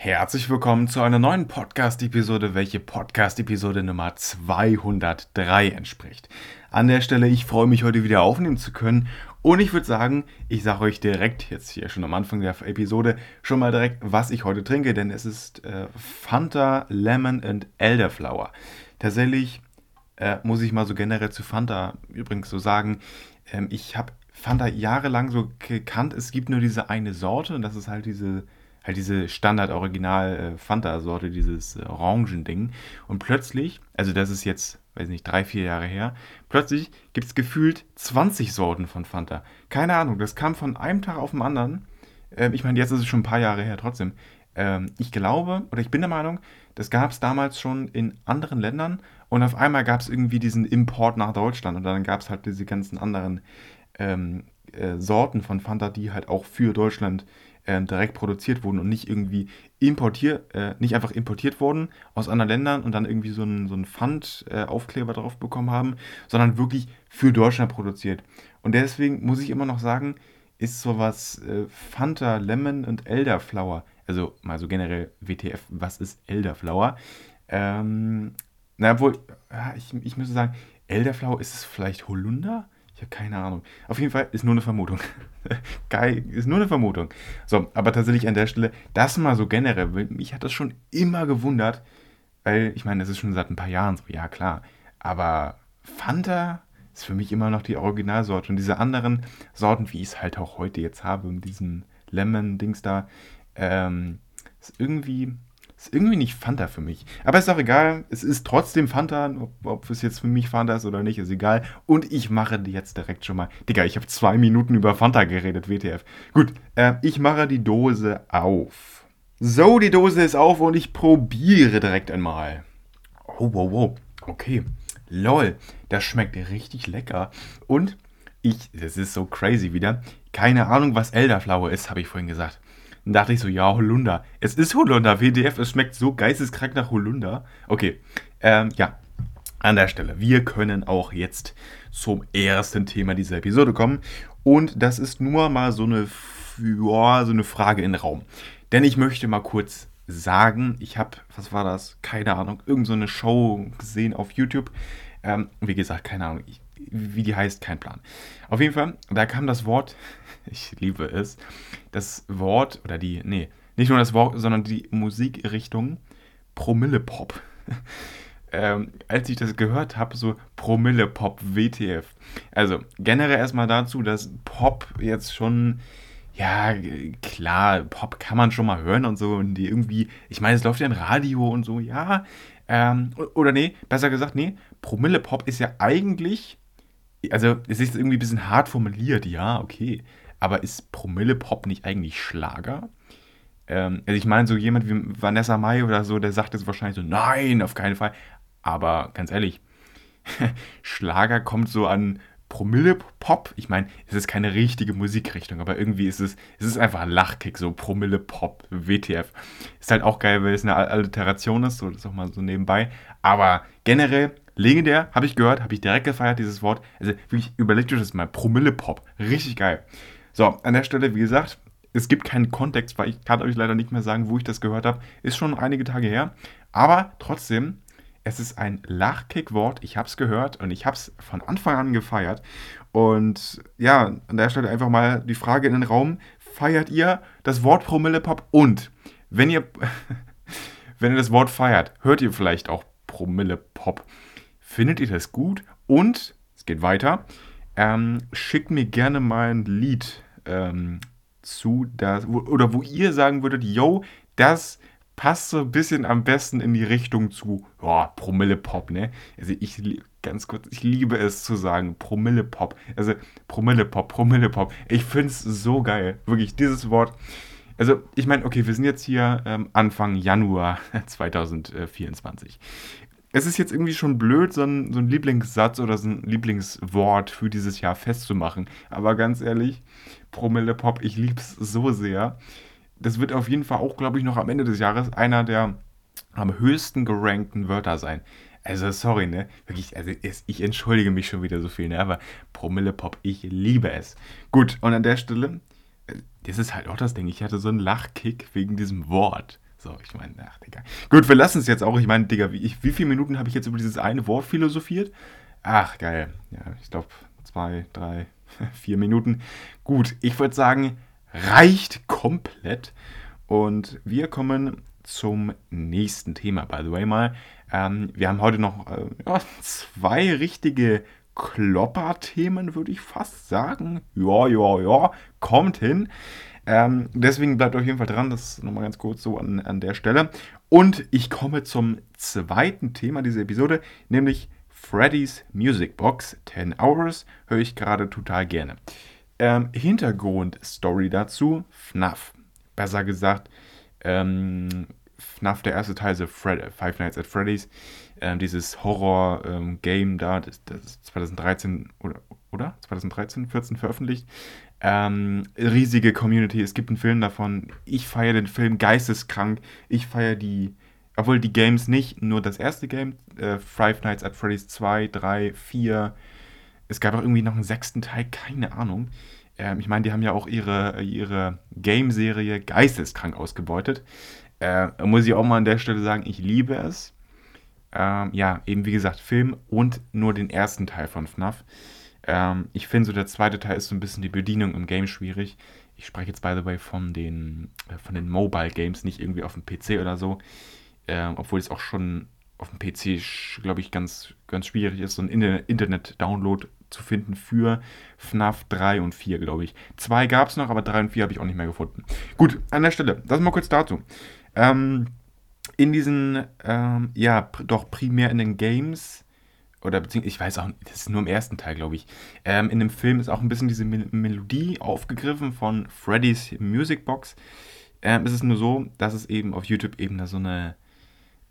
Herzlich willkommen zu einer neuen Podcast-Episode, welche Podcast-Episode Nummer 203 entspricht. An der Stelle, ich freue mich heute wieder aufnehmen zu können und ich würde sagen, ich sage euch direkt, jetzt hier schon am Anfang der Episode, schon mal direkt, was ich heute trinke, denn es ist äh, Fanta Lemon and Elderflower. Tatsächlich äh, muss ich mal so generell zu Fanta übrigens so sagen, ähm, ich habe Fanta jahrelang so gekannt, es gibt nur diese eine Sorte und das ist halt diese halt diese Standard-Original-Fanta-Sorte, äh, dieses äh, Orangending. Und plötzlich, also das ist jetzt, weiß nicht, drei, vier Jahre her, plötzlich gibt es gefühlt 20 Sorten von Fanta. Keine Ahnung, das kam von einem Tag auf den anderen. Ähm, ich meine, jetzt ist es schon ein paar Jahre her trotzdem. Ähm, ich glaube, oder ich bin der Meinung, das gab es damals schon in anderen Ländern und auf einmal gab es irgendwie diesen Import nach Deutschland und dann gab es halt diese ganzen anderen ähm, äh, Sorten von Fanta, die halt auch für Deutschland äh, direkt produziert wurden und nicht irgendwie importiert, äh, nicht einfach importiert wurden aus anderen Ländern und dann irgendwie so einen, so Pfand-Aufkleber äh, drauf bekommen haben, sondern wirklich für Deutschland produziert. Und deswegen muss ich immer noch sagen, ist sowas äh, Fanta, Lemon und Elderflower, also mal so generell WTF, was ist Elderflower? Ähm, na wohl, ja, ich, ich müsste sagen, Elderflower, ist es vielleicht Holunder? Ich habe keine Ahnung. Auf jeden Fall ist nur eine Vermutung. Geil, ist nur eine Vermutung. So, aber tatsächlich an der Stelle, das mal so generell, mich hat das schon immer gewundert, weil ich meine, das ist schon seit ein paar Jahren so, ja klar. Aber Fanta ist für mich immer noch die Originalsorte. Und diese anderen Sorten, wie ich es halt auch heute jetzt habe, mit diesem Lemon-Dings da, ähm, ist irgendwie ist irgendwie nicht Fanta für mich. Aber ist auch egal. Es ist trotzdem Fanta. Ob, ob es jetzt für mich Fanta ist oder nicht, ist egal. Und ich mache die jetzt direkt schon mal. Digga, ich habe zwei Minuten über Fanta geredet, WTF. Gut, äh, ich mache die Dose auf. So, die Dose ist auf und ich probiere direkt einmal. Oh, wow, wow. Okay. Lol, das schmeckt richtig lecker. Und ich, das ist so crazy wieder. Keine Ahnung, was Elderflower ist, habe ich vorhin gesagt. Dann dachte ich so, ja, Holunder. Es ist Holunder, WDF, es schmeckt so geisteskrank nach Holunder. Okay, ähm, ja, an der Stelle. Wir können auch jetzt zum ersten Thema dieser Episode kommen. Und das ist nur mal so eine, ja, so eine Frage in den Raum. Denn ich möchte mal kurz sagen, ich habe, was war das? Keine Ahnung, irgendeine so Show gesehen auf YouTube. Ähm, wie gesagt, keine Ahnung, ich, wie die heißt, kein Plan. Auf jeden Fall, da kam das Wort ich liebe es, das Wort oder die, nee, nicht nur das Wort, sondern die Musikrichtung Promille-Pop. ähm, als ich das gehört habe, so Promille-Pop, WTF. Also generell erstmal dazu, dass Pop jetzt schon, ja, klar, Pop kann man schon mal hören und so und die irgendwie, ich meine, es läuft ja im Radio und so, ja. Ähm, oder nee, besser gesagt, nee, Promille-Pop ist ja eigentlich, also es ist irgendwie ein bisschen hart formuliert, ja, okay. Aber ist Promille-Pop nicht eigentlich Schlager? Ähm, also ich meine, so jemand wie Vanessa Mai oder so, der sagt jetzt wahrscheinlich so, nein, auf keinen Fall. Aber ganz ehrlich, Schlager kommt so an Promille-Pop. Ich meine, es ist keine richtige Musikrichtung, aber irgendwie ist es, es ist einfach ein Lachkick, so Promille-Pop, WTF. Ist halt auch geil, weil es eine Alliteration ist, so das ist auch mal so nebenbei. Aber generell, legendär, habe ich gehört, habe ich direkt gefeiert, dieses Wort. Also wirklich, überlegt euch das mal, Promille-Pop, richtig geil. So, an der Stelle, wie gesagt, es gibt keinen Kontext, weil ich kann euch leider nicht mehr sagen, wo ich das gehört habe. Ist schon einige Tage her. Aber trotzdem, es ist ein Lachkick-Wort. Ich habe es gehört und ich habe es von Anfang an gefeiert. Und ja, an der Stelle einfach mal die Frage in den Raum. Feiert ihr das Wort Promille-Pop? Und wenn ihr, wenn ihr das Wort feiert, hört ihr vielleicht auch Promille-Pop. Findet ihr das gut? Und, es geht weiter, ähm, schickt mir gerne mal ein Lied ähm, zu, das, oder wo ihr sagen würdet, yo, das passt so ein bisschen am besten in die Richtung zu oh, Promille-Pop, ne? Also ich, ganz kurz, ich liebe es zu sagen, Promille-Pop. Also Promille-Pop, Promille-Pop. Ich finde es so geil. Wirklich, dieses Wort. Also ich meine, okay, wir sind jetzt hier ähm, Anfang Januar 2024 es ist jetzt irgendwie schon blöd, so ein, so ein Lieblingssatz oder so ein Lieblingswort für dieses Jahr festzumachen. Aber ganz ehrlich, Promille Pop, ich liebe es so sehr. Das wird auf jeden Fall auch, glaube ich, noch am Ende des Jahres einer der am höchsten gerankten Wörter sein. Also, sorry, ne? Wirklich, also ich entschuldige mich schon wieder so viel, ne? Aber Promille Pop, ich liebe es. Gut, und an der Stelle, äh, das ist halt auch das Ding. Ich hatte so einen Lachkick wegen diesem Wort. So, ich meine, ach, Digga. Gut, wir lassen es jetzt auch. Ich meine, Digga, wie, ich, wie viele Minuten habe ich jetzt über dieses eine Wort philosophiert? Ach, geil. Ja, ich glaube, zwei, drei, vier Minuten. Gut, ich würde sagen, reicht komplett. Und wir kommen zum nächsten Thema, by the way mal. Ähm, wir haben heute noch äh, ja, zwei richtige Klopper-Themen, würde ich fast sagen. Ja, ja, ja, kommt hin. Ähm, deswegen bleibt auf jeden Fall dran, das nochmal ganz kurz so an, an der Stelle. Und ich komme zum zweiten Thema dieser Episode, nämlich Freddy's Music Box 10 Hours. Höre ich gerade total gerne. Ähm, Hintergrundstory dazu: FNAF. Besser gesagt, ähm, FNAF, der erste Teil, also Fred, Five Nights at Freddy's. Ähm, dieses Horror-Game ähm, da, das, das ist 2013 oder, oder? 2013, 14 veröffentlicht. Ähm, riesige Community. Es gibt einen Film davon. Ich feiere den Film geisteskrank. Ich feiere die, obwohl die Games nicht, nur das erste Game, äh, Five Nights at Freddy's 2, 3, 4. Es gab auch irgendwie noch einen sechsten Teil, keine Ahnung. Ähm, ich meine, die haben ja auch ihre, ihre Game-Serie geisteskrank ausgebeutet. Äh, muss ich auch mal an der Stelle sagen, ich liebe es. Ähm, ja, eben wie gesagt, Film und nur den ersten Teil von FNAF. Ähm, ich finde so, der zweite Teil ist so ein bisschen die Bedienung im Game schwierig. Ich spreche jetzt, by the way, von den, äh, von den Mobile Games, nicht irgendwie auf dem PC oder so. Ähm, obwohl es auch schon auf dem PC, glaube ich, ganz, ganz schwierig ist, so ein Internet-Download zu finden für FNAF 3 und 4, glaube ich. Zwei gab es noch, aber 3 und 4 habe ich auch nicht mehr gefunden. Gut, an der Stelle, das mal kurz dazu. Ähm, in diesen, ähm, ja, doch primär in den Games oder beziehungsweise, ich weiß auch, das ist nur im ersten Teil, glaube ich. Ähm, in dem Film ist auch ein bisschen diese Mel Melodie aufgegriffen von Freddy's Music Box. Ähm, es ist nur so, dass es eben auf YouTube eben da so eine,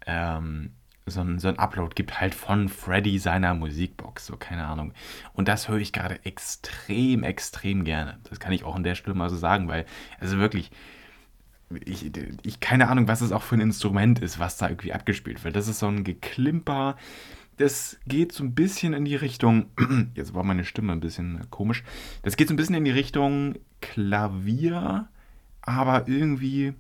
ähm, so ein, so ein Upload gibt halt von Freddy seiner Musikbox, so keine Ahnung. Und das höre ich gerade extrem, extrem gerne. Das kann ich auch an der Stelle mal so sagen, weil, also wirklich, ich, ich keine Ahnung, was es auch für ein Instrument ist, was da irgendwie abgespielt wird. Das ist so ein Geklimper, das geht so ein bisschen in die Richtung, jetzt war meine Stimme ein bisschen komisch, das geht so ein bisschen in die Richtung Klavier, aber irgendwie,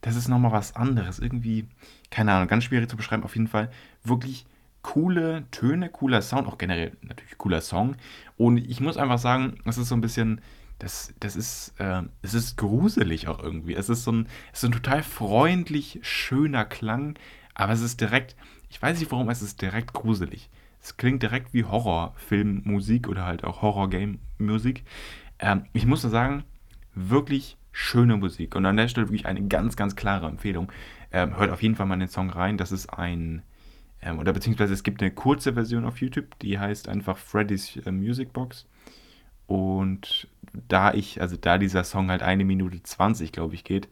das ist nochmal was anderes. Irgendwie, keine Ahnung, ganz schwierig zu beschreiben, auf jeden Fall wirklich coole Töne, cooler Sound, auch generell natürlich cooler Song. Und ich muss einfach sagen, es ist so ein bisschen, das, das ist, äh, es ist gruselig auch irgendwie. Es ist so ein, es ist ein total freundlich, schöner Klang, aber es ist direkt, ich weiß nicht warum, es ist direkt gruselig. Es klingt direkt wie Horrorfilmmusik oder halt auch Horror-Game-Musik. Ähm, ich muss nur sagen, wirklich schöne Musik. Und an der Stelle wirklich eine ganz, ganz klare Empfehlung. Ähm, hört auf jeden Fall mal den Song rein. Das ist ein, ähm, oder beziehungsweise es gibt eine kurze Version auf YouTube, die heißt einfach Freddy's äh, Music Box. Und da ich, also da dieser Song halt eine Minute 20, glaube ich, geht,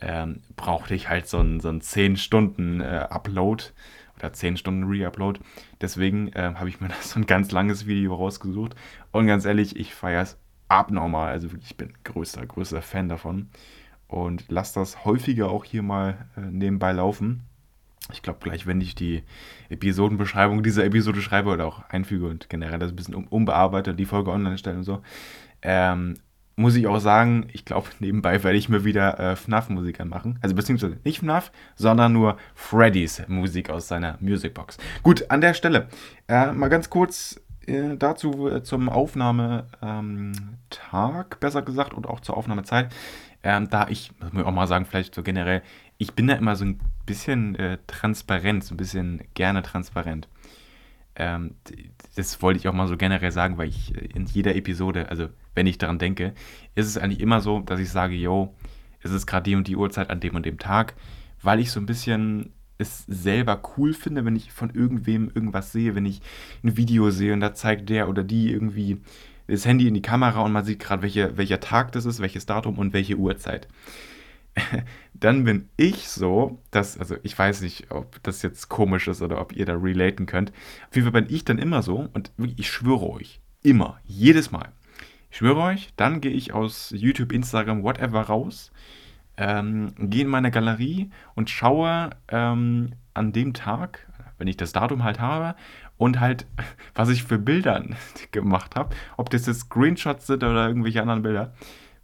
ähm, brauchte ich halt so einen, so 10 Stunden äh, Upload oder 10 Stunden Re-Upload. Deswegen äh, habe ich mir das so ein ganz langes Video rausgesucht. Und ganz ehrlich, ich feiere es abnormal. Also wirklich, ich bin größter, größter Fan davon. Und lasse das häufiger auch hier mal äh, nebenbei laufen. Ich glaube, gleich, wenn ich die Episodenbeschreibung dieser Episode schreibe oder auch einfüge und generell das ein bisschen um, umbearbeite, die Folge online stellen und so, ähm, muss ich auch sagen, ich glaube, nebenbei werde ich mir wieder äh, FNAF-Musik anmachen. Also beziehungsweise nicht FNAF, sondern nur Freddys Musik aus seiner Musicbox. Gut, an der Stelle äh, mal ganz kurz äh, dazu äh, zum Aufnahmetag, ähm, besser gesagt, und auch zur Aufnahmezeit. Ähm, da ich, muss man auch mal sagen, vielleicht so generell, ich bin da immer so ein bisschen äh, transparent, so ein bisschen gerne transparent. Ähm, das wollte ich auch mal so generell sagen, weil ich äh, in jeder Episode, also wenn ich daran denke, ist es eigentlich immer so, dass ich sage, yo, es ist gerade die und die Uhrzeit an dem und dem Tag, weil ich so ein bisschen es selber cool finde, wenn ich von irgendwem irgendwas sehe, wenn ich ein Video sehe und da zeigt der oder die irgendwie das Handy in die Kamera und man sieht gerade, welche, welcher Tag das ist, welches Datum und welche Uhrzeit. Dann bin ich so, dass, also ich weiß nicht, ob das jetzt komisch ist oder ob ihr da relaten könnt. Auf jeden Fall bin ich dann immer so und ich schwöre euch, immer, jedes Mal, ich schwöre euch, dann gehe ich aus YouTube, Instagram, whatever raus, ähm, gehe in meine Galerie und schaue ähm, an dem Tag, wenn ich das Datum halt habe, und halt, was ich für Bilder gemacht habe, ob das jetzt Screenshots sind oder irgendwelche anderen Bilder.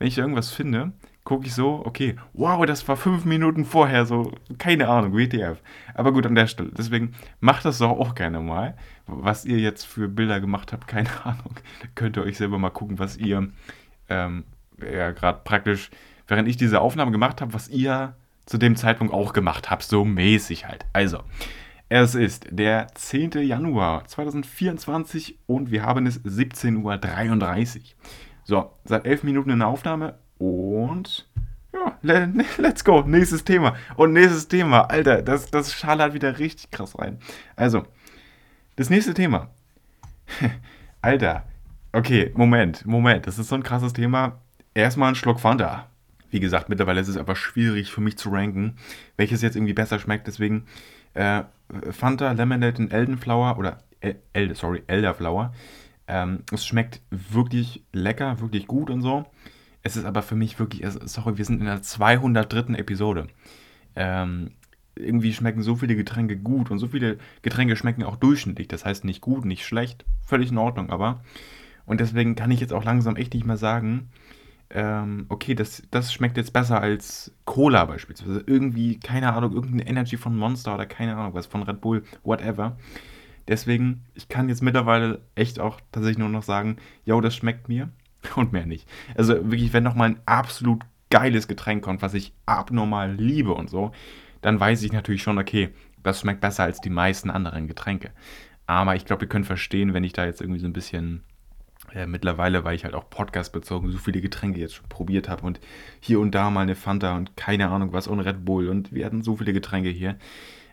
Wenn ich irgendwas finde, gucke ich so, okay, wow, das war fünf Minuten vorher, so, keine Ahnung, WTF. Aber gut, an der Stelle. Deswegen macht das doch auch gerne mal. Was ihr jetzt für Bilder gemacht habt, keine Ahnung. Da könnt ihr euch selber mal gucken, was ihr ähm, ja gerade praktisch, während ich diese Aufnahme gemacht habe, was ihr zu dem Zeitpunkt auch gemacht habt, so mäßig halt. Also, es ist der 10. Januar 2024 und wir haben es 17.33 Uhr. So, seit elf Minuten in der Aufnahme und ja, let's go. Nächstes Thema. Und nächstes Thema, Alter, das, das schallert wieder richtig krass rein. Also, das nächste Thema. Alter, okay, Moment, Moment, das ist so ein krasses Thema. Erstmal ein Schluck Fanta. Wie gesagt, mittlerweile ist es aber schwierig für mich zu ranken, welches jetzt irgendwie besser schmeckt. Deswegen äh, Fanta, Lemonade und Eldenflower oder El, sorry, Elderflower. Ähm, es schmeckt wirklich lecker, wirklich gut und so. Es ist aber für mich wirklich, sorry, wir sind in der 203. Episode. Ähm, irgendwie schmecken so viele Getränke gut und so viele Getränke schmecken auch durchschnittlich. Das heißt nicht gut, nicht schlecht, völlig in Ordnung, aber. Und deswegen kann ich jetzt auch langsam echt nicht mehr sagen, ähm, okay, das, das schmeckt jetzt besser als Cola beispielsweise. Irgendwie, keine Ahnung, irgendeine Energy von Monster oder keine Ahnung was, von Red Bull, whatever. Deswegen, ich kann jetzt mittlerweile echt auch tatsächlich nur noch sagen, yo, das schmeckt mir und mehr nicht. Also wirklich, wenn noch mal ein absolut geiles Getränk kommt, was ich abnormal liebe und so, dann weiß ich natürlich schon, okay, das schmeckt besser als die meisten anderen Getränke. Aber ich glaube, ihr könnt verstehen, wenn ich da jetzt irgendwie so ein bisschen äh, mittlerweile, weil ich halt auch Podcast bezogen so viele Getränke jetzt schon probiert habe und hier und da mal eine Fanta und keine Ahnung was und Red Bull und wir hatten so viele Getränke hier.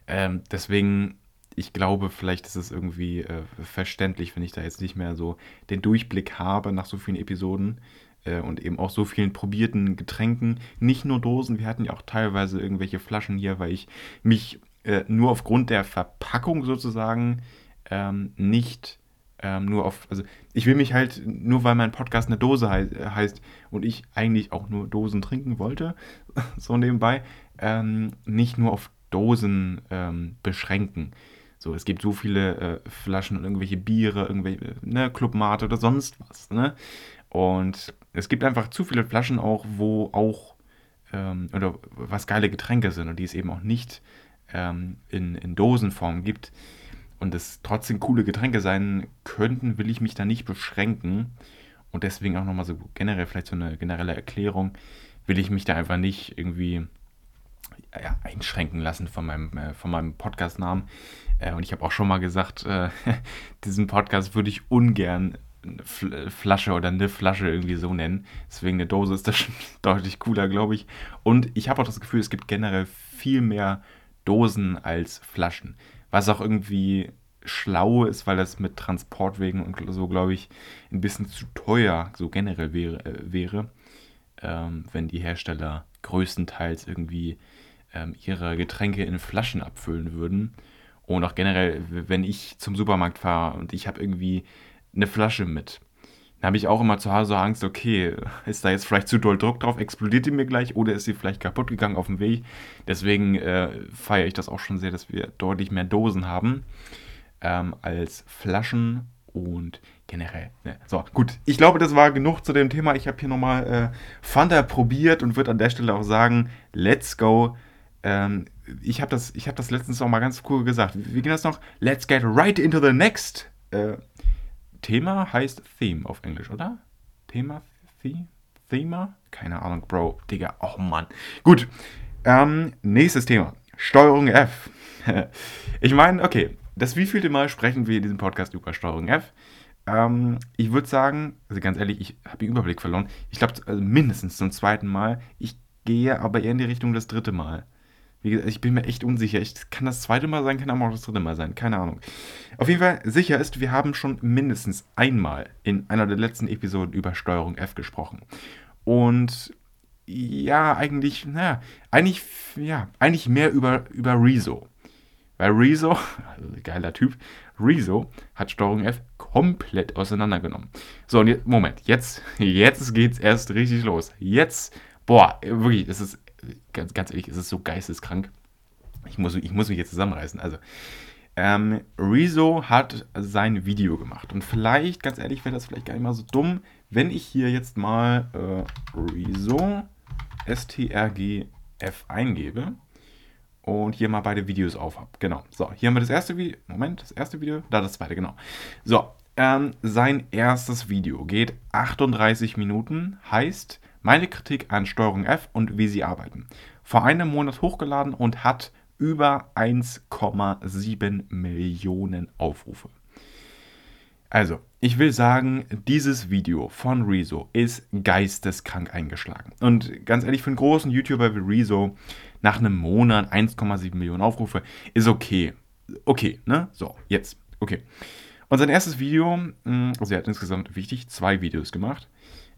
Ähm, deswegen, ich glaube, vielleicht ist es irgendwie äh, verständlich, wenn ich da jetzt nicht mehr so den Durchblick habe nach so vielen Episoden äh, und eben auch so vielen probierten Getränken. Nicht nur Dosen, wir hatten ja auch teilweise irgendwelche Flaschen hier, weil ich mich äh, nur aufgrund der Verpackung sozusagen ähm, nicht ähm, nur auf, also ich will mich halt, nur weil mein Podcast eine Dose hei heißt und ich eigentlich auch nur Dosen trinken wollte, so nebenbei, ähm, nicht nur auf Dosen ähm, beschränken. So, es gibt so viele äh, Flaschen und irgendwelche Biere, irgendwelche, ne, Clubmate oder sonst was, ne? Und es gibt einfach zu viele Flaschen auch, wo auch, ähm, oder was geile Getränke sind und die es eben auch nicht ähm, in, in Dosenform gibt und es trotzdem coole Getränke sein könnten, will ich mich da nicht beschränken. Und deswegen auch nochmal so generell, vielleicht so eine generelle Erklärung, will ich mich da einfach nicht irgendwie ja, einschränken lassen von meinem, äh, von meinem Podcast-Namen. Äh, und ich habe auch schon mal gesagt, äh, diesen Podcast würde ich ungern Flasche oder eine Flasche irgendwie so nennen. Deswegen eine Dose ist das schon deutlich cooler, glaube ich. Und ich habe auch das Gefühl, es gibt generell viel mehr Dosen als Flaschen. Was auch irgendwie schlau ist, weil das mit Transportwegen und so, glaube ich, ein bisschen zu teuer so generell wäre, äh, wäre ähm, wenn die Hersteller größtenteils irgendwie ähm, ihre Getränke in Flaschen abfüllen würden. Und auch generell, wenn ich zum Supermarkt fahre und ich habe irgendwie eine Flasche mit, dann habe ich auch immer zu Hause Angst, okay, ist da jetzt vielleicht zu doll Druck drauf, explodiert die mir gleich oder ist sie vielleicht kaputt gegangen auf dem Weg. Deswegen äh, feiere ich das auch schon sehr, dass wir deutlich mehr Dosen haben ähm, als Flaschen und generell. Ne. So, gut. Ich glaube, das war genug zu dem Thema. Ich habe hier nochmal äh, Fanta probiert und würde an der Stelle auch sagen, let's go. Ähm, ich habe das, hab das letztens auch mal ganz cool gesagt. Wie geht das noch? Let's get right into the next. Äh, Thema heißt Theme auf Englisch, oder? Thema? The Thema? Keine Ahnung, Bro. Digga, oh Mann. Gut. Ähm, nächstes Thema. Steuerung F. ich meine, okay, das wievielte Mal sprechen wir in diesem Podcast über Steuerung F? Ähm, ich würde sagen, also ganz ehrlich, ich habe den Überblick verloren. Ich glaube, also mindestens zum zweiten Mal. Ich gehe aber eher in die Richtung das dritte Mal. Gesagt, ich bin mir echt unsicher. Ich, kann das zweite Mal sein, kann aber auch das dritte Mal sein. Keine Ahnung. Auf jeden Fall sicher ist, wir haben schon mindestens einmal in einer der letzten Episoden über Steuerung F gesprochen. Und ja, eigentlich, naja, eigentlich, ja, eigentlich mehr über, über Rezo. Weil Rezo, also geiler Typ, Rezo hat Steuerung F komplett auseinandergenommen. So, und jetzt, Moment, jetzt, jetzt geht's erst richtig los. Jetzt, boah, wirklich, das ist ganz, ganz ehrlich, es ist so geisteskrank. Ich muss, ich muss mich jetzt zusammenreißen. Also, ähm, Rezo hat sein Video gemacht. Und vielleicht, ganz ehrlich, wäre das vielleicht gar nicht mal so dumm, wenn ich hier jetzt mal äh, Rezo STRGF eingebe und hier mal beide Videos auf habe. Genau. So, hier haben wir das erste Video. Moment, das erste Video, da das zweite, genau. So, ähm, sein erstes Video geht 38 Minuten, heißt meine Kritik an Steuerung F und wie sie arbeiten. Vor einem Monat hochgeladen und hat über 1,7 Millionen Aufrufe. Also, ich will sagen, dieses Video von Rezo ist geisteskrank eingeschlagen. Und ganz ehrlich, für einen großen YouTuber wie Rezo, nach einem Monat 1,7 Millionen Aufrufe, ist okay. Okay, ne? So, jetzt. Okay. Und sein erstes Video, mm, also er hat insgesamt wichtig zwei Videos gemacht.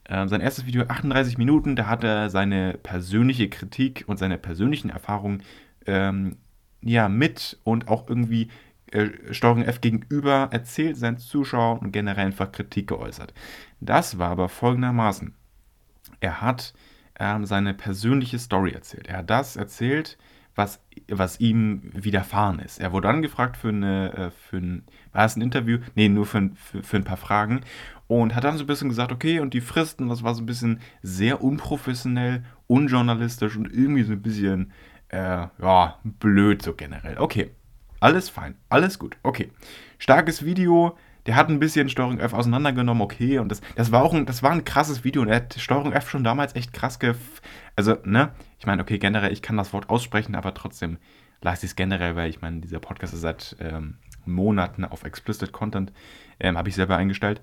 Ähm, sein erstes Video 38 Minuten, da hat er seine persönliche Kritik und seine persönlichen Erfahrungen ähm, ja, mit und auch irgendwie äh, Steuerung F gegenüber erzählt, seinen Zuschauern und generell einfach Kritik geäußert. Das war aber folgendermaßen. Er hat ähm, seine persönliche Story erzählt. Er hat das erzählt, was, was ihm widerfahren ist. Er wurde angefragt für, eine, äh, für ein, war es ein Interview? Nee, nur für, für, für ein paar Fragen. Und hat dann so ein bisschen gesagt, okay, und die Fristen, das war so ein bisschen sehr unprofessionell, unjournalistisch und irgendwie so ein bisschen, äh, ja, blöd so generell. Okay, alles fein, alles gut, okay. Starkes Video, der hat ein bisschen Steuerung F auseinandergenommen, okay, und das, das war auch ein, das war ein krasses Video und er hat Steuerung F schon damals echt krass gef... Also, ne, ich meine, okay, generell, ich kann das Wort aussprechen, aber trotzdem lasse ich es generell, weil ich meine, dieser Podcast ist seit ähm, Monaten auf Explicit Content, ähm, habe ich selber eingestellt.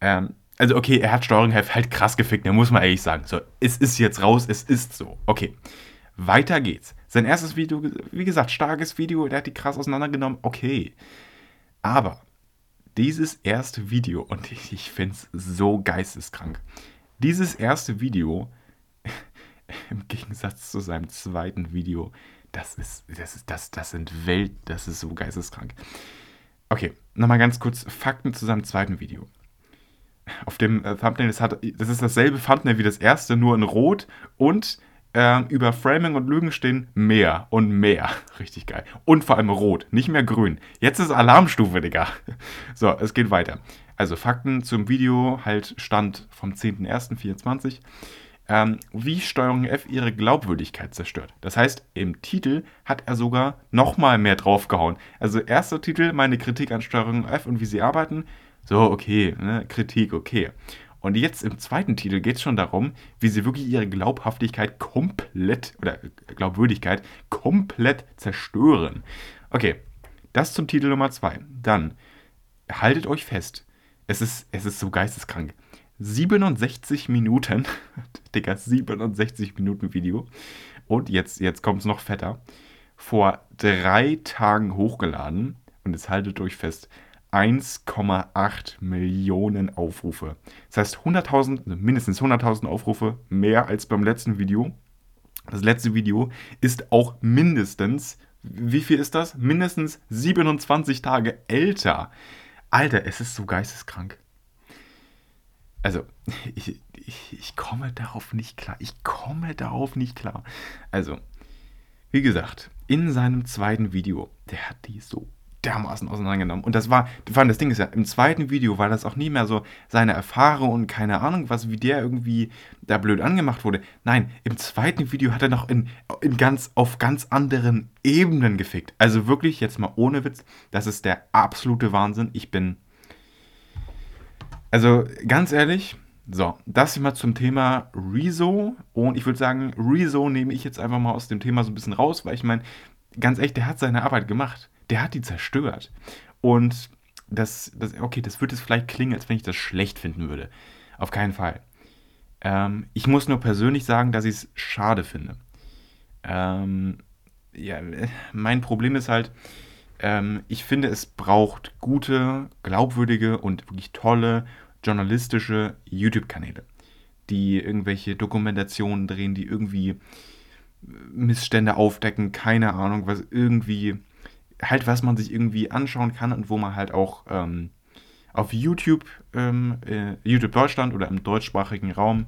Ähm, also, okay, er hat Steuerung F halt krass gefickt, da muss man ehrlich sagen. So, es ist jetzt raus, es ist so, okay. Weiter geht's. Sein erstes Video, wie gesagt, starkes Video, der hat die krass auseinandergenommen, okay. Aber dieses erste Video, und ich, ich finde es so geisteskrank, dieses erste Video, im Gegensatz zu seinem zweiten Video, das ist, das ist, das, das sind Welt, das ist so geisteskrank. Okay, nochmal ganz kurz Fakten zu seinem zweiten Video. Auf dem äh, Thumbnail, das, hat, das ist dasselbe Thumbnail wie das erste, nur in Rot und äh, über Framing und Lügen stehen mehr und mehr. Richtig geil. Und vor allem rot, nicht mehr grün. Jetzt ist Alarmstufe, Digga. So, es geht weiter. Also Fakten zum Video, halt Stand vom 10.01.24. Ähm, wie Steuerung F ihre Glaubwürdigkeit zerstört. Das heißt, im Titel hat er sogar nochmal mehr draufgehauen. Also erster Titel, meine Kritik an Steuerung F und wie sie arbeiten. So, okay, ne? Kritik, okay. Und jetzt im zweiten Titel geht es schon darum, wie sie wirklich ihre Glaubhaftigkeit komplett oder Glaubwürdigkeit komplett zerstören. Okay, das zum Titel Nummer zwei. Dann haltet euch fest. Es ist, es ist so geisteskrank. 67 Minuten, Digga, 67 Minuten Video. Und jetzt, jetzt kommt es noch fetter. Vor drei Tagen hochgeladen. Und jetzt haltet euch fest. 1,8 Millionen Aufrufe. Das heißt 100.000, also mindestens 100.000 Aufrufe mehr als beim letzten Video. Das letzte Video ist auch mindestens, wie viel ist das? Mindestens 27 Tage älter. Alter, es ist so geisteskrank. Also, ich, ich, ich komme darauf nicht klar. Ich komme darauf nicht klar. Also, wie gesagt, in seinem zweiten Video, der hat die so dermaßen auseinandergenommen. Und das war, vor allem das Ding ist ja, im zweiten Video war das auch nie mehr so seine Erfahrung und keine Ahnung, was, wie der irgendwie da blöd angemacht wurde. Nein, im zweiten Video hat er noch in, in ganz, auf ganz anderen Ebenen gefickt. Also wirklich, jetzt mal ohne Witz, das ist der absolute Wahnsinn. Ich bin. Also ganz ehrlich, so, das immer zum Thema Rezo. Und ich würde sagen, Rezo nehme ich jetzt einfach mal aus dem Thema so ein bisschen raus, weil ich meine, ganz echt, der hat seine Arbeit gemacht der hat die zerstört. Und das, das, okay, das würde es vielleicht klingen, als wenn ich das schlecht finden würde. Auf keinen Fall. Ähm, ich muss nur persönlich sagen, dass ich es schade finde. Ähm, ja, mein Problem ist halt, ähm, ich finde, es braucht gute, glaubwürdige und wirklich tolle journalistische YouTube-Kanäle, die irgendwelche Dokumentationen drehen, die irgendwie Missstände aufdecken, keine Ahnung, was irgendwie halt, was man sich irgendwie anschauen kann und wo man halt auch ähm, auf YouTube, ähm, äh, YouTube Deutschland oder im deutschsprachigen Raum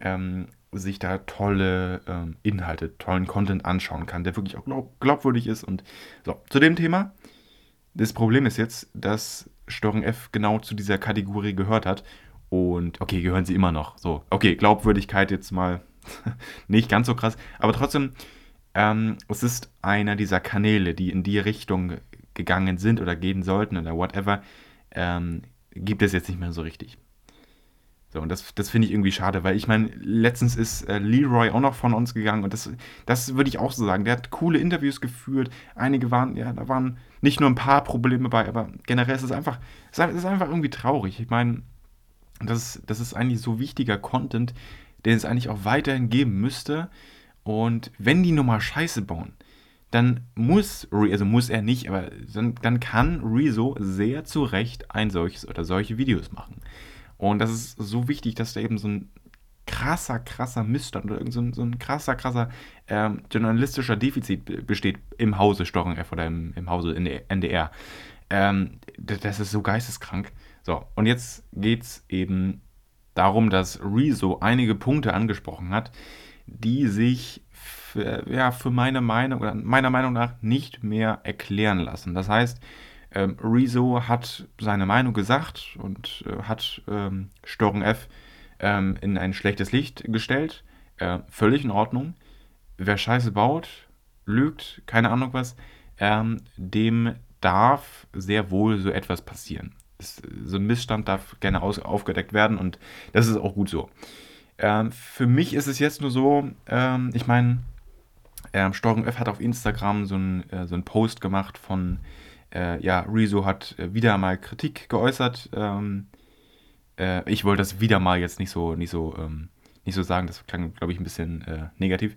ähm, sich da tolle ähm, Inhalte, tollen Content anschauen kann, der wirklich auch glaub, glaubwürdig ist. Und so, zu dem Thema. Das Problem ist jetzt, dass Steuerung F genau zu dieser Kategorie gehört hat. Und okay, gehören sie immer noch. So, okay, Glaubwürdigkeit jetzt mal nicht ganz so krass, aber trotzdem, ähm, es ist einer dieser Kanäle, die in die Richtung gegangen sind oder gehen sollten oder whatever, ähm, gibt es jetzt nicht mehr so richtig. So, und das, das finde ich irgendwie schade, weil ich meine, letztens ist äh, Leroy auch noch von uns gegangen und das, das würde ich auch so sagen. Der hat coole Interviews geführt. Einige waren, ja, da waren nicht nur ein paar Probleme bei, aber generell ist es einfach, es ist einfach irgendwie traurig. Ich meine, das, das ist eigentlich so wichtiger Content, den es eigentlich auch weiterhin geben müsste. Und wenn die nochmal Scheiße bauen, dann muss, also muss er nicht, aber dann, dann kann Rezo sehr zu Recht ein solches oder solche Videos machen. Und das ist so wichtig, dass da eben so ein krasser, krasser Missstand oder irgend so ein, so ein krasser, krasser ähm, journalistischer Defizit besteht im Hause Stochen F oder im, im Hause NDR. Ähm, das ist so geisteskrank. So, und jetzt geht es eben darum, dass Rezo einige Punkte angesprochen hat, die sich für, ja, für meine Meinung oder meiner Meinung nach nicht mehr erklären lassen. Das heißt, ähm, Rezo hat seine Meinung gesagt und äh, hat ähm, Storren F ähm, in ein schlechtes Licht gestellt. Äh, völlig in Ordnung. Wer Scheiße baut, lügt, keine Ahnung was, ähm, dem darf sehr wohl so etwas passieren. Das, so ein Missstand darf gerne aus, aufgedeckt werden und das ist auch gut so. Ähm, für mich ist es jetzt nur so, ähm, ich meine, ähm, Steuerung F hat auf Instagram so einen äh, so Post gemacht von äh, ja, Rezo hat äh, wieder mal Kritik geäußert. Ähm, äh, ich wollte das wieder mal jetzt nicht so, nicht so, ähm, nicht so sagen, das klang, glaube ich, ein bisschen äh, negativ.